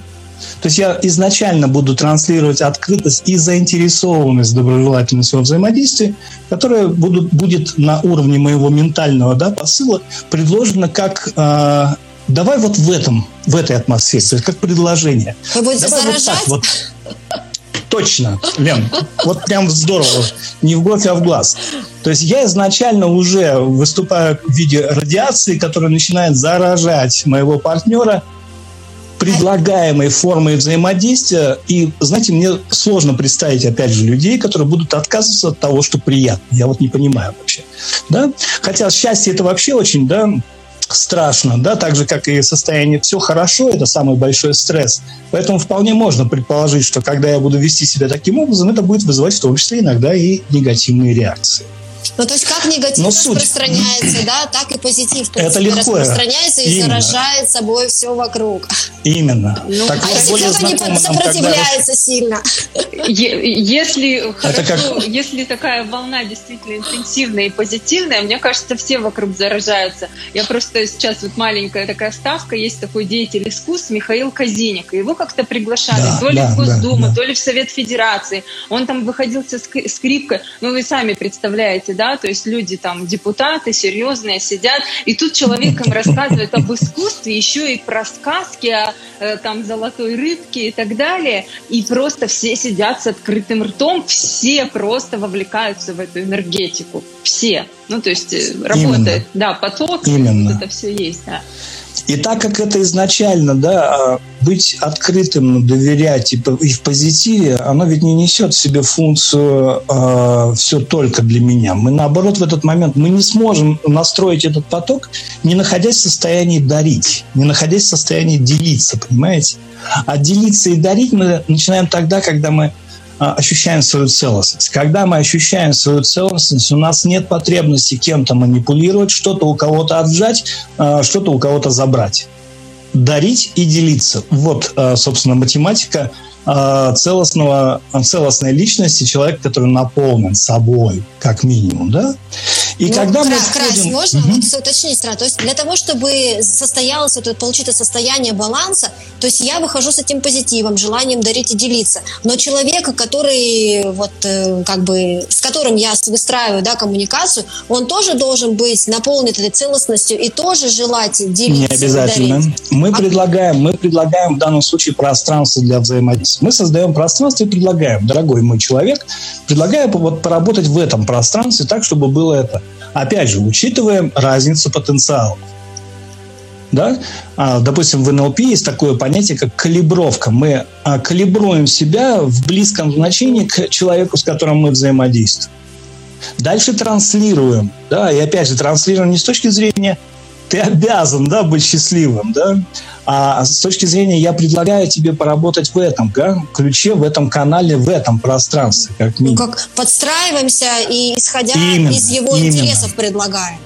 То есть я изначально буду транслировать открытость и заинтересованность, доброжелательность во взаимодействии, которая будут, будет на уровне моего ментального да, посыла предложена как э, давай вот в этом, в этой атмосфере, то есть как предложение. Вы будете давай заражать? Вот так, вот. Точно, Лен, вот прям здорово, не в бровь, а в глаз. То есть я изначально уже выступаю в виде радиации, которая начинает заражать моего партнера предлагаемой формой взаимодействия. И, знаете, мне сложно представить, опять же, людей, которые будут отказываться от того, что приятно. Я вот не понимаю вообще. Да? Хотя счастье это вообще очень, да, страшно, да, так же, как и состояние «все хорошо» – это самый большой стресс. Поэтому вполне можно предположить, что когда я буду вести себя таким образом, это будет вызывать в том числе иногда и негативные реакции. Ну, то есть как негатив Но распространяется, суть... да, так и позитив, в принципе, это легко. распространяется и Именно. заражает собой все вокруг. Именно. Ну, так, а если кто-то не сопротивляется когда... сильно? Если хорошо, как... если такая волна действительно интенсивная и позитивная, мне кажется, все вокруг заражаются. Я просто сейчас вот маленькая такая ставка, есть такой деятель искусств Михаил Казиник, его как-то приглашали да, то ли да, в Госдуму, да, то ли в Совет Федерации. Он там выходил со скрипкой, ну вы сами представляете, да, то есть люди там депутаты серьезные сидят, и тут человек им рассказывает об искусстве, еще и про сказки о э, там золотой рыбке и так далее, и просто все сидят с открытым ртом, все просто вовлекаются в эту энергетику, все. Ну, то есть э, работает, Именно. да, поток, Именно. вот это все есть, да. И так как это изначально, да, а, быть открытым, доверять и в позитиве, оно ведь не несет в себе функцию э, а, все только для меня. Мы наоборот в этот момент мы не сможем настроить этот поток, не находясь в состоянии дарить, не находясь в состоянии делиться, понимаете? А делиться и дарить мы начинаем тогда, когда мы ощущаем свою целостность. Когда мы ощущаем свою целостность, у нас нет потребности кем-то манипулировать, что-то у кого-то отжать, а, что-то у кого-то забрать. Дарить и делиться. Вот, а, собственно, математика целостного, целостной личности, человек, который наполнен собой, как минимум, да? И ну, когда мы входим... можно угу. вот уточнить сразу? То есть для того, чтобы состоялось, вот, получить это состояние баланса, то есть я выхожу с этим позитивом, желанием дарить и делиться. Но человека, который вот э, как бы с которым я выстраиваю да, коммуникацию, он тоже должен быть наполнен этой целостностью и тоже желать делиться. Не обязательно. Мы а... предлагаем, мы предлагаем в данном случае пространство для взаимодействия. Мы создаем пространство и предлагаем, дорогой мой человек, предлагаю вот поработать в этом пространстве так, чтобы было это Опять же, учитываем разницу потенциалов. Да? А, допустим, в НЛП есть такое понятие, как калибровка. Мы а, калибруем себя в близком значении к человеку, с которым мы взаимодействуем. Дальше транслируем. Да? И опять же, транслируем не с точки зрения ты обязан да, быть счастливым, да? а с точки зрения я предлагаю тебе поработать в этом да, ключе, в этом канале, в этом пространстве, как минимум. Ну, как подстраиваемся и исходя именно, из его именно. интересов предлагаем.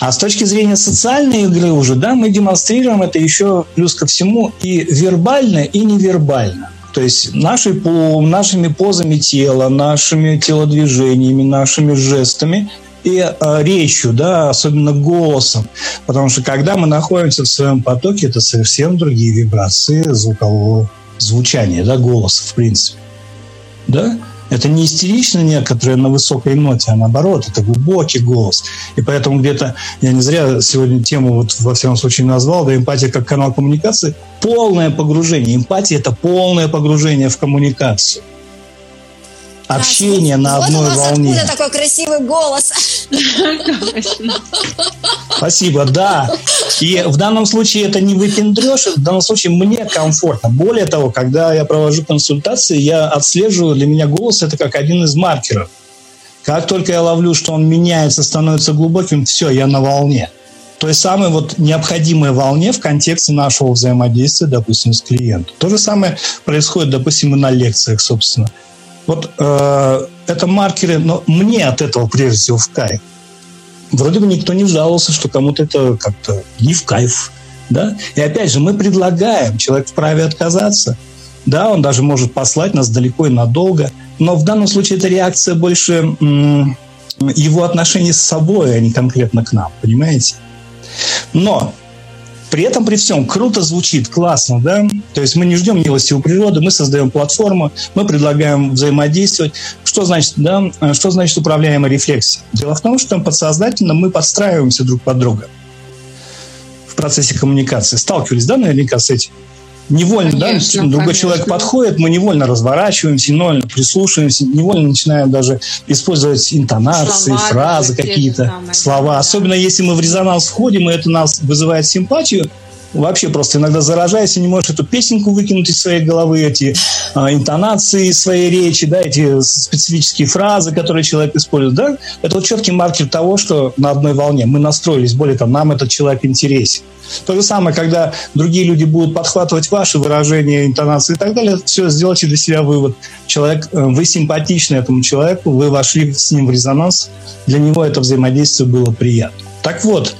А с точки зрения социальной игры уже, да, мы демонстрируем это еще плюс ко всему и вербально, и невербально. То есть наши, нашими позами тела, нашими телодвижениями, нашими жестами – и э, речью, да, особенно голосом. Потому что когда мы находимся в своем потоке, это совсем другие вибрации звукового звучания, да, голоса, в принципе. Да? Это не истерично некоторые на высокой ноте, а наоборот, это глубокий голос. И поэтому где-то, я не зря сегодня тему вот во всяком случае назвал, да, эмпатия как канал коммуникации, полное погружение. Эмпатия – это полное погружение в коммуникацию общение на одной вот у вас волне. Откуда такой красивый голос? Спасибо, да. И в данном случае это не выпендрешь, в данном случае мне комфортно. Более того, когда я провожу консультации, я отслеживаю, для меня голос это как один из маркеров. Как только я ловлю, что он меняется, становится глубоким, все, я на волне. Той самой вот необходимой волне в контексте нашего взаимодействия, допустим, с клиентом. То же самое происходит, допустим, и на лекциях, собственно. Вот э, это маркеры, но мне от этого прежде всего в кайф. Вроде бы никто не жаловался, что кому-то это как-то не в кайф. Да? И опять же, мы предлагаем, человек вправе отказаться. Да, он даже может послать нас далеко и надолго. Но в данном случае это реакция больше м- его отношений с собой, а не конкретно к нам, понимаете? Но При этом, при всем, круто звучит, классно, да? То есть мы не ждем милости у природы, мы создаем платформу, мы предлагаем взаимодействовать. Что значит, да? Что значит управляемая рефлексия? Дело в том, что подсознательно мы подстраиваемся друг под друга в процессе коммуникации. Сталкивались, да, наверняка с этим? Невольно, конечно, да, другой конечно. человек подходит, мы невольно разворачиваемся, невольно прислушиваемся, невольно начинаем даже использовать интонации, слова, фразы какие-то, слова. Да. Особенно если мы в резонанс входим, и это нас вызывает симпатию, вообще просто иногда заражаясь, и не можешь эту песенку выкинуть из своей головы, эти а, интонации своей речи, да, эти специфические фразы, которые человек использует, да, это вот четкий маркер того, что на одной волне мы настроились, более того, нам этот человек интересен. То же самое, когда другие люди будут подхватывать ваши выражения, интонации и так далее, все, сделайте для себя вывод. Человек, э, вы симпатичны этому человеку, вы вошли с ним в резонанс, для него это взаимодействие было приятно. Так вот,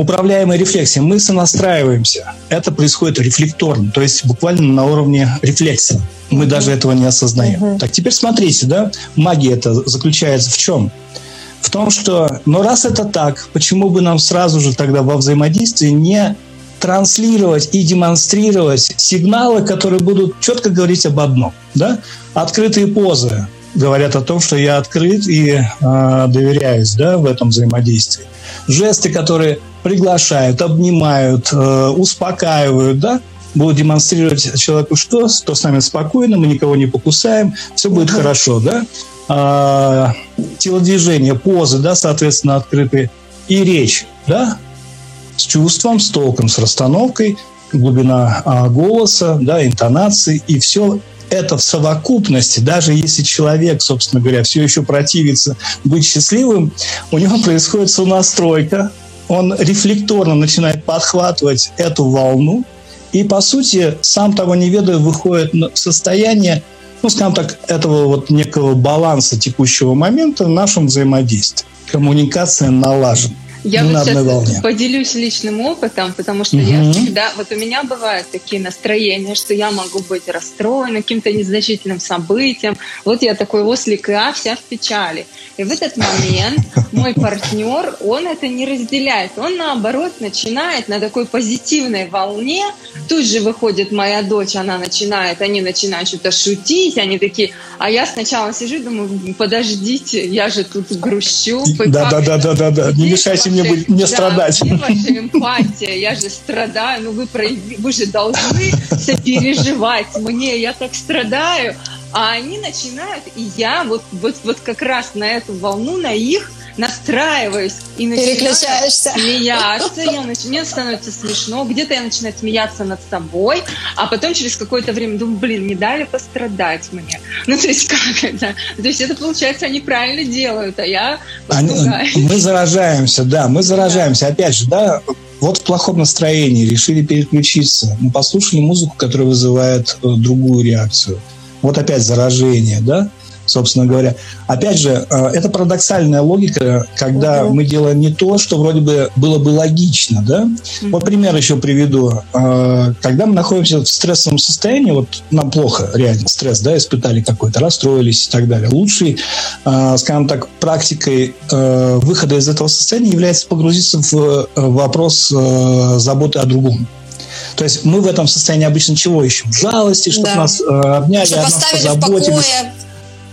управляемая рефлексия. Мы сонастраиваемся. Это происходит рефлекторно, то есть буквально на уровне рефлекса. Мы uh-huh. даже этого не осознаем. Uh-huh. Так, теперь смотрите, да, магия это заключается в чем? В том, что, но раз это так, почему бы нам сразу же тогда во взаимодействии не транслировать и демонстрировать сигналы, которые будут четко говорить об одном, да? Открытые позы говорят о том, что я открыт и э, доверяюсь, да, в этом взаимодействии. Жесты, которые приглашают, обнимают, э, успокаивают, да, будут демонстрировать человеку, что, то с нами спокойно, мы никого не покусаем, все будет хорошо, да. А, телодвижение, позы, да, соответственно, открытые. И речь, да, с чувством, с толком, с расстановкой, глубина а, голоса, да, интонации, и все это в совокупности, даже если человек, собственно говоря, все еще противится быть счастливым, у него происходит сонастройка, он рефлекторно начинает подхватывать эту волну, и, по сути, сам того не ведая, выходит в состояние, ну, скажем так, этого вот некого баланса текущего момента в нашем взаимодействии. Коммуникация налажена. Я вот сейчас волне. поделюсь личным опытом, потому что угу. я всегда, вот у меня бывают такие настроения, что я могу быть расстроена каким-то незначительным событием. Вот я такой ослик и а, вся в печали. И в этот момент мой партнер, он это не разделяет. Он наоборот начинает на такой позитивной волне. Тут же выходит моя дочь, она начинает, они начинают что-то шутить, они такие, а я сначала сижу думаю, подождите, я же тут грущу. Да, да, да, да, да, да. Не мешайте мне, быть, мне да, страдать. Где ваша эмпатия? Я же страдаю, ну вы, вы же должны сопереживать мне, я так страдаю. А они начинают, и я вот, вот, вот как раз на эту волну, на их настраиваюсь и начинаю смеяться. Я нач... Мне становится смешно. Где-то я начинаю смеяться над собой, а потом через какое-то время думаю, блин, не дали пострадать мне. Ну, то есть как это? То есть это, получается, они правильно делают, а я они, Мы заражаемся, да, мы заражаемся. Да. Опять же, да, вот в плохом настроении решили переключиться. Мы послушали музыку, которая вызывает э, другую реакцию вот опять заражение, да, собственно говоря. Опять же, э, это парадоксальная логика, когда угу. мы делаем не то, что вроде бы было бы логично, да. Угу. Вот пример еще приведу. Э, когда мы находимся в стрессовом состоянии, вот нам плохо, реально стресс, да, испытали какой-то, расстроились и так далее. Лучшей, э, скажем так, практикой выхода из этого состояния является погрузиться в вопрос заботы о другом. То есть мы в этом состоянии обычно чего ищем? Жалости, чтобы да. нас э, обняли, чтобы о нас позаботились.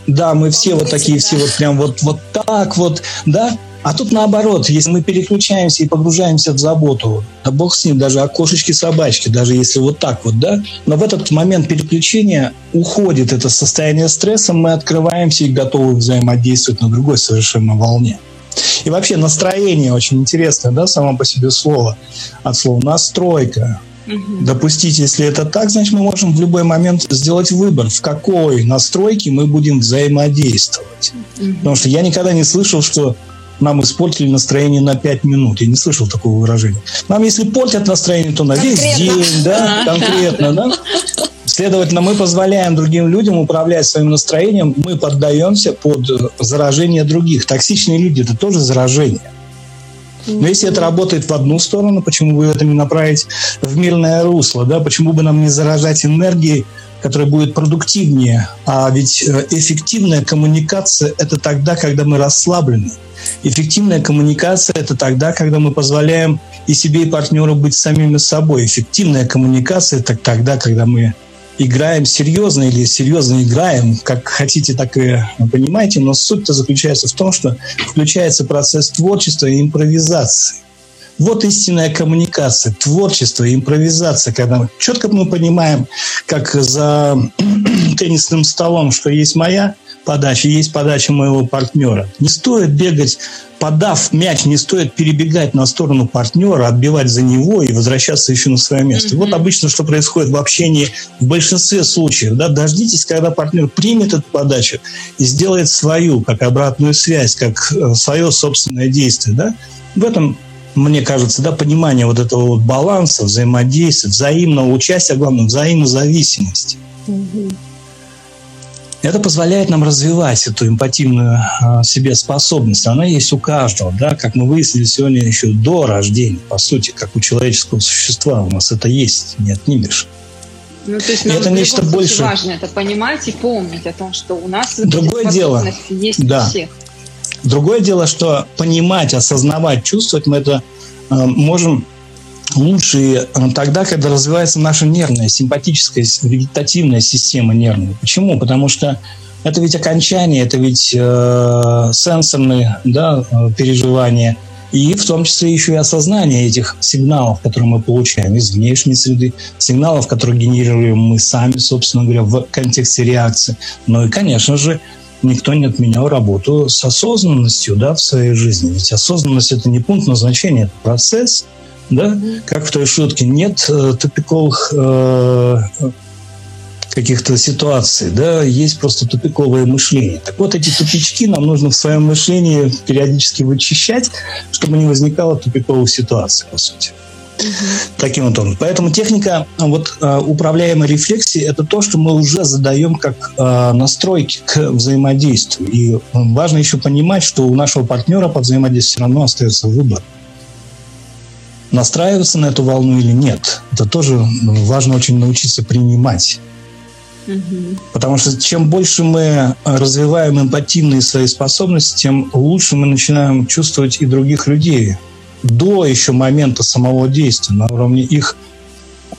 Да, мы все вот такие, все вот прям вот, вот так вот, да. А тут наоборот, если мы переключаемся и погружаемся в заботу, да бог с ним, даже о кошечке собачке, даже если вот так вот, да, но в этот момент переключения уходит это состояние стресса, мы открываемся и готовы взаимодействовать на другой совершенно волне. И вообще настроение очень интересное, да, само по себе слово. От слова настройка угу. допустить. Если это так, значит, мы можем в любой момент сделать выбор, в какой настройке мы будем взаимодействовать. Угу. Потому что я никогда не слышал, что нам испортили настроение на 5 минут. Я не слышал такого выражения. Нам, если портят настроение, то на конкретно. весь день, да, конкретно, да. Следовательно, мы позволяем другим людям управлять своим настроением, мы поддаемся под заражение других. Токсичные люди – это тоже заражение. Но если это работает в одну сторону, почему бы это не направить в мирное русло? Да? Почему бы нам не заражать энергией которая будет продуктивнее. А ведь э, эффективная коммуникация – это тогда, когда мы расслаблены. Эффективная коммуникация – это тогда, когда мы позволяем и себе, и партнеру быть самими собой. Эффективная коммуникация – это тогда, когда мы играем серьезно или серьезно играем, как хотите, так и понимаете, но суть-то заключается в том, что включается процесс творчества и импровизации. Вот истинная коммуникация, творчество импровизация, когда четко мы понимаем, как за теннисным столом, что есть моя подача, есть подача моего партнера. Не стоит бегать, подав мяч, не стоит перебегать на сторону партнера, отбивать за него и возвращаться еще на свое место. Mm-hmm. Вот обычно, что происходит в общении в большинстве случаев. Да? Дождитесь, когда партнер примет эту подачу и сделает свою, как обратную связь, как э, свое собственное действие. Да? В этом мне кажется, да, понимание вот этого вот баланса, взаимодействия, взаимного участия, а главное, взаимозависимости. Угу. Это позволяет нам развивать эту эмпативную э, себе способность. Она есть у каждого, да, как мы выяснили сегодня еще до рождения, по сути, как у человеческого существа у нас это есть, не отнимешь. Ну, то есть нам это нечто больше. Важно это понимать и помнить о том, что у нас другое дело есть да. у всех. Другое дело, что понимать, осознавать, чувствовать мы это э, можем лучше э, тогда, когда развивается наша нервная, симпатическая, вегетативная система нервная. Почему? Потому что это ведь окончание, это ведь э, сенсорные да, э, переживания, и в том числе еще и осознание этих сигналов, которые мы получаем из внешней среды, сигналов, которые генерируем мы сами, собственно говоря, в контексте реакции. Ну и, конечно же, никто не отменял работу с осознанностью да, в своей жизни. Ведь осознанность – это не пункт назначения, это процесс. Да? Как в той шутке, нет э, тупиковых э, каких-то ситуаций, да, есть просто тупиковое мышление. Так вот, эти тупички нам нужно в своем мышлении периодически вычищать, чтобы не возникало тупиковых ситуаций, по сути. Таким вот образом. Поэтому техника вот, а, управляемой рефлексии – это то, что мы уже задаем как э, настройки к взаимодействию. И важно еще понимать, что у нашего партнера по взаимодействию все равно остается выбор. Настраиваться на эту волну или нет. Это тоже важно очень научиться принимать. Потому что чем больше мы развиваем эмпативные свои способности, тем лучше мы начинаем чувствовать и других людей до еще момента самого действия, на уровне их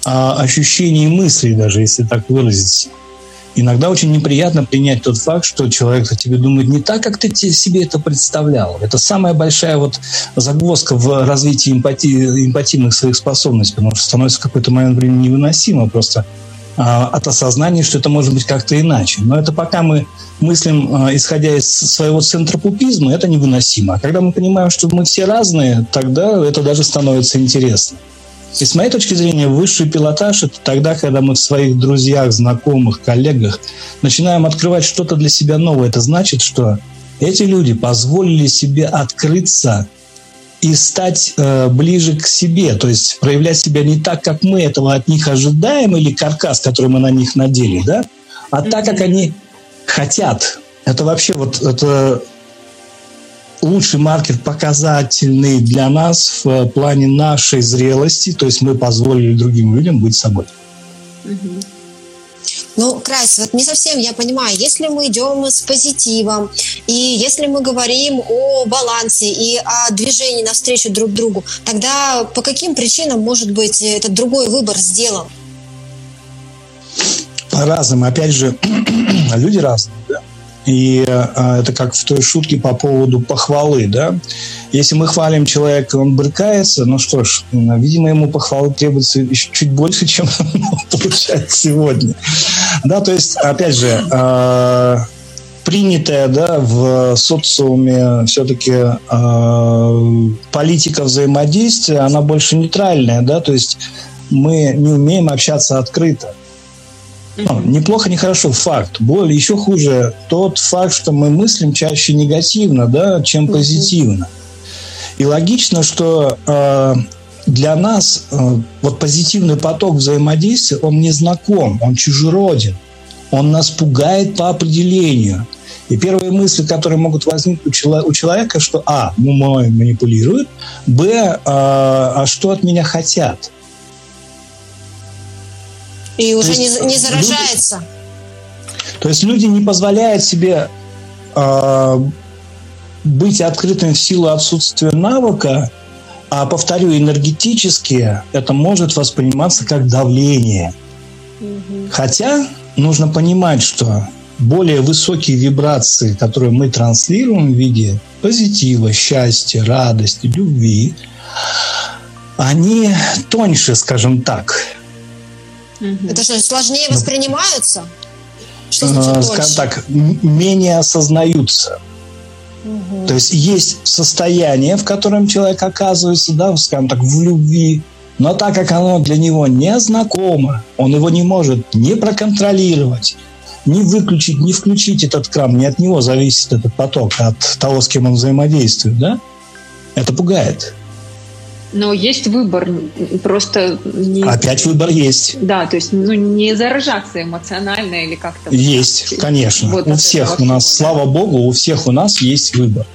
а, ощущений и мыслей, даже если так выразиться. Иногда очень неприятно принять тот факт, что человек о тебе думает не так, как ты себе это представлял. Это самая большая вот загвоздка в развитии эмпатии, эмпативных своих способностей, потому что становится в какой-то момент времени невыносимо просто а, от осознания, что это может быть как-то иначе. Но это пока мы мыслим, а, исходя из своего центропупизма, это невыносимо. А когда мы понимаем, что мы все разные, тогда это даже становится интересно. И с моей точки зрения, высший пилотаж – это тогда, когда мы в своих друзьях, знакомых, коллегах начинаем открывать что-то для себя новое. Это значит, что эти люди позволили себе открыться и стать э, ближе к себе, то есть проявлять себя не так, как мы этого от них ожидаем, или каркас, который мы на них надели, да, а так, как они хотят. Это вообще вот это лучший маркер показательный для нас в плане нашей зрелости, то есть мы позволили другим людям быть собой. Ну, Крайс, вот не совсем я понимаю, если мы идем с позитивом, и если мы говорим о балансе и о движении навстречу друг другу, тогда по каким причинам, может быть, этот другой выбор сделан? По-разному. Опять же, люди разные? И э, это как в той шутке по поводу похвалы, да. Если мы хвалим человека, он брыкается, ну что ж, видимо, ему похвалы требуется еще чуть больше, чем он получает сегодня. Да, то есть, опять же, э, принятая да, в социуме все-таки э, политика взаимодействия, она больше нейтральная, да, то есть мы не умеем общаться открыто. Ну, неплохо, нехорошо, факт. Более еще хуже тот факт, что мы мыслим чаще негативно, да, чем позитивно. И логично, что э, для нас э, вот позитивный поток взаимодействия, он не знаком, он чужероден. Он нас пугает по определению. И первые мысли, которые могут возникнуть у человека, что А, ну мной манипулируют, Б, а, а что от меня хотят? И уже не, не заражается. Люди, то есть люди не позволяют себе э, быть открытым в силу отсутствия навыка, а повторю, энергетически это может восприниматься как давление. Угу. Хотя нужно понимать, что более высокие вибрации, которые мы транслируем в виде позитива, счастья, радости, любви, они тоньше, скажем так. Это что, сложнее воспринимаются? Что значит скажем так, менее осознаются. Угу. То есть есть состояние, в котором человек оказывается, да, скажем так, в любви, но так как оно для него не знакомо, он его не может не проконтролировать, не выключить, не включить этот кран, не от него зависит этот поток, а от того, с кем он взаимодействует, да? Это пугает. Но есть выбор, просто... Не... Опять выбор есть. Да, то есть ну, не заражаться эмоционально или как-то... Есть, вот, конечно. Вот у всех у нас, да. слава богу, у всех у нас есть выбор.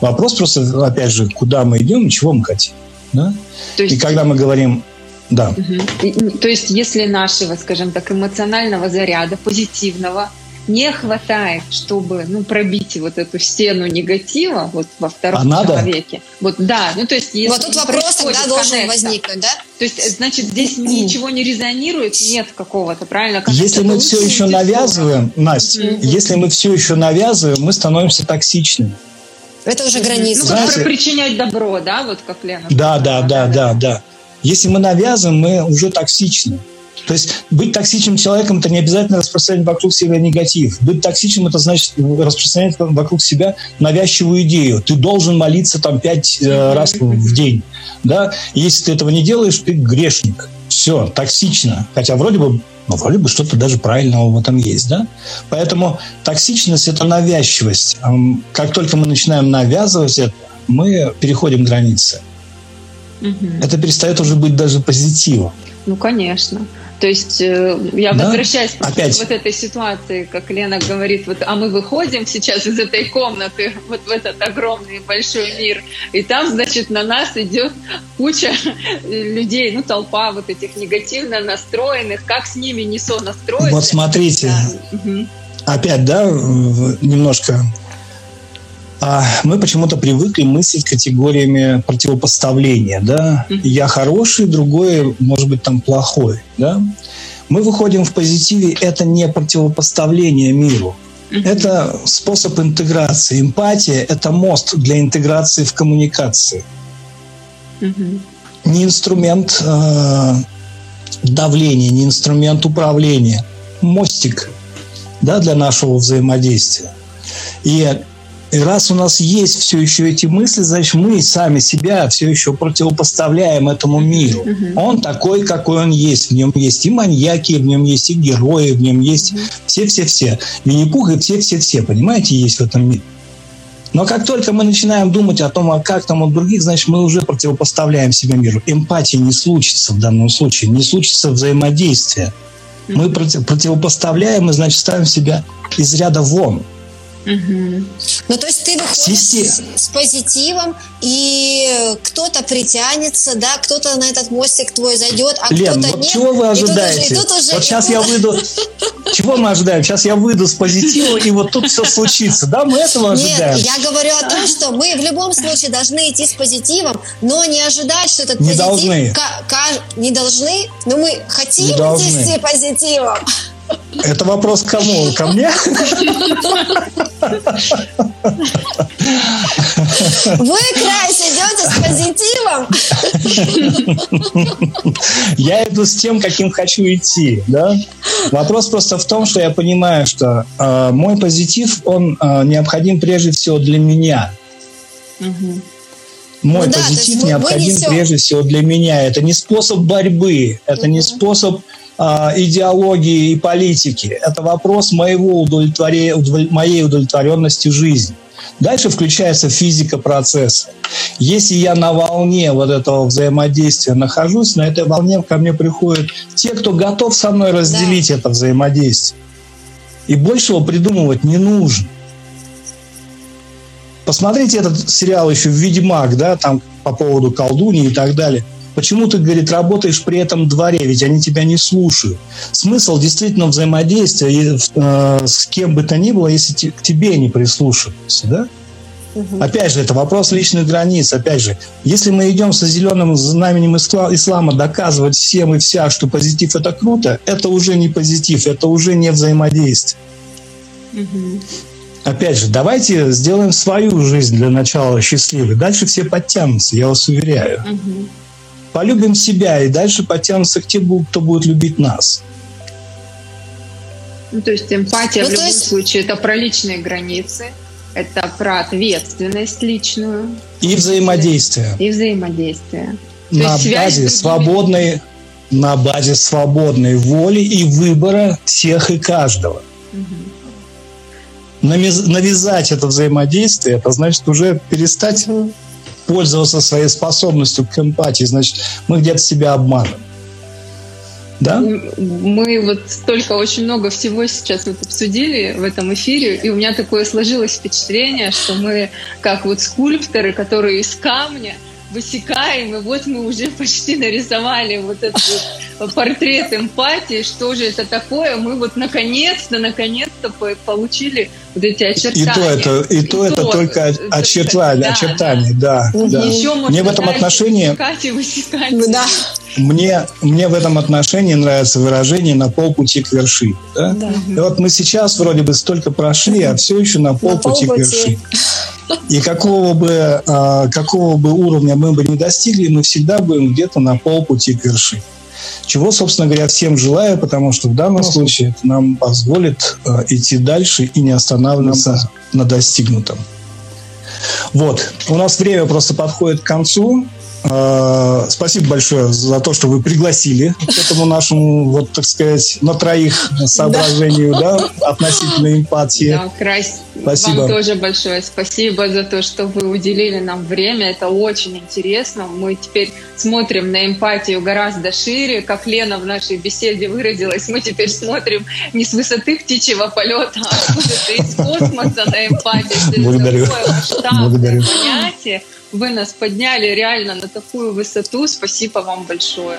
Вопрос просто, опять же, куда мы идем и чего мы хотим. Да? То есть... И когда мы говорим да. Угу. То есть, если нашего, скажем так, эмоционального заряда, позитивного, не хватает, чтобы ну, пробить вот эту стену негатива вот во втором а человеке. Надо? Вот да, ну то есть если вот тут вопрос тогда должен возникнуть, да? То есть значит здесь ничего не резонирует, нет какого-то правильно? Если мы все еще навязываем, Настя, mm если мы все еще навязываем, мы становимся токсичными. Это уже граница. Ну, Знаете, причинять добро, да, вот как Лена. Да, да, да, да, да. Если мы навязываем, мы уже токсичны. То есть быть токсичным человеком – это не обязательно распространять вокруг себя негатив. Быть токсичным – это значит распространять вокруг себя навязчивую идею. Ты должен молиться там пять э, раз в день. Да? Если ты этого не делаешь, ты грешник. Все, токсично. Хотя вроде бы ну, вроде бы что-то даже правильного в этом есть, да? Поэтому токсичность – это навязчивость. Как только мы начинаем навязывать это, мы переходим границы. Угу. Это перестает уже быть даже позитивом. Ну, конечно. То есть э, я да? возвращаюсь Опять. к вот этой ситуации, как Лена говорит, вот, а мы выходим сейчас из этой комнаты вот в этот огромный большой мир, и там, значит, на нас идет куча людей, ну, толпа вот этих негативно настроенных, как с ними не сонастроиться. Вот смотрите, да. опять, да, немножко мы почему-то привыкли мыслить категориями противопоставления, да, я хороший, другой, может быть, там плохой, да. Мы выходим в позитиве, это не противопоставление миру, это способ интеграции. Эмпатия – это мост для интеграции в коммуникации. Не инструмент э, давления, не инструмент управления. Мостик да, для нашего взаимодействия. И и раз у нас есть все еще эти мысли, значит, мы сами себя все еще противопоставляем этому миру. Он такой, какой он есть. В нем есть и маньяки, в нем есть и герои, в нем есть все-все-все. Винни-Пух и все-все-все, понимаете, есть в этом мире. Но как только мы начинаем думать о том, а как там у других, значит, мы уже противопоставляем себя миру. Эмпатии не случится в данном случае, не случится взаимодействие. Мы против, противопоставляем и, значит, ставим себя из ряда вон. Угу. Ну, то есть ты выходишь с, с позитивом, и кто-то притянется, да, кто-то на этот мостик твой зайдет, а Лен, кто-то вот нет. чего вы ожидаете? И тут и тут уже, вот сейчас тут... я выйду... Чего мы ожидаем? Сейчас я выйду с позитива, и вот тут все случится. Да, мы этого ожидаем? Нет, я говорю о том, что мы в любом случае должны идти с позитивом, но не ожидать, что этот не позитив... Должны. Не должны. Но мы хотим идти с позитивом. Это вопрос к кому? Ко мне? Вы, Крайс, идете с позитивом? Я иду с тем, каким хочу идти. Да? Вопрос просто в том, что я понимаю, что э, мой позитив, он э, необходим прежде всего для меня. Угу. Мой ну, позитив да, необходим прежде всего для меня. Это не способ борьбы, это угу. не способ а, идеологии и политики. Это вопрос моего удовлетворения, моей удовлетворенности жизни. Дальше включается физика процесса. Если я на волне вот этого взаимодействия нахожусь, на этой волне ко мне приходят те, кто готов со мной разделить да. это взаимодействие. И большего придумывать не нужно. Посмотрите этот сериал еще «Ведьмак», да, там по поводу колдуньи и так далее – Почему ты, говорит, работаешь при этом дворе, ведь они тебя не слушают. Смысл действительно взаимодействия э, с кем бы то ни было, если к тебе не прислушиваются, да? Угу. Опять же, это вопрос личных границ. Опять же, если мы идем со зеленым знаменем ислама доказывать всем и вся, что позитив это круто, это уже не позитив, это уже не взаимодействие. Угу. Опять же, давайте сделаем свою жизнь для начала счастливой. Дальше все подтянутся, я вас уверяю. Угу. Полюбим себя, и дальше подтянутся к тем, кто будет любить нас. Ну, то есть эмпатия ну, в любом есть... случае это про личные границы, это про ответственность личную. И взаимодействие. И взаимодействие. На базе свободной, на базе свободной воли и выбора всех и каждого. Угу. Навязать это взаимодействие, это значит уже перестать пользоваться своей способностью к эмпатии. Значит, мы где-то себя обманываем. Да? Мы вот столько очень много всего сейчас вот обсудили в этом эфире, и у меня такое сложилось впечатление, что мы как вот скульпторы, которые из камня высекаем, и вот мы уже почти нарисовали вот этот вот портрет эмпатии, что же это такое, мы вот наконец-то, наконец-то получили вот эти очертания. И то это, и, и то, то это только очертания, да, очертания, да. да, да. Еще Мне в этом отношении... Высекать и высекать. Да. Мне, мне в этом отношении нравится выражение «на полпути к вершине». Да? Да. И вот мы сейчас вроде бы столько прошли, а все еще на полпути, на полпути. к вершине. И какого бы, а, какого бы уровня мы бы не достигли, мы всегда будем где-то на полпути к вершине. Чего, собственно говоря, всем желаю, потому что в данном случае это нам позволит а, идти дальше и не останавливаться на достигнутом. Вот, у нас время просто подходит к концу. А, спасибо большое за то, что вы пригласили к этому нашему, вот так сказать, на троих соображению, да, да относительно эмпатии. Да, спасибо. Вам тоже большое спасибо за то, что вы уделили нам время. Это очень интересно. Мы теперь смотрим на эмпатию гораздо шире. Как Лена в нашей беседе выразилась, мы теперь смотрим не с высоты птичьего полета, а откуда-то из космоса на эмпатию. Благодарю. Благодарю. понятие. Вы нас подняли реально на такую высоту. Спасибо вам большое.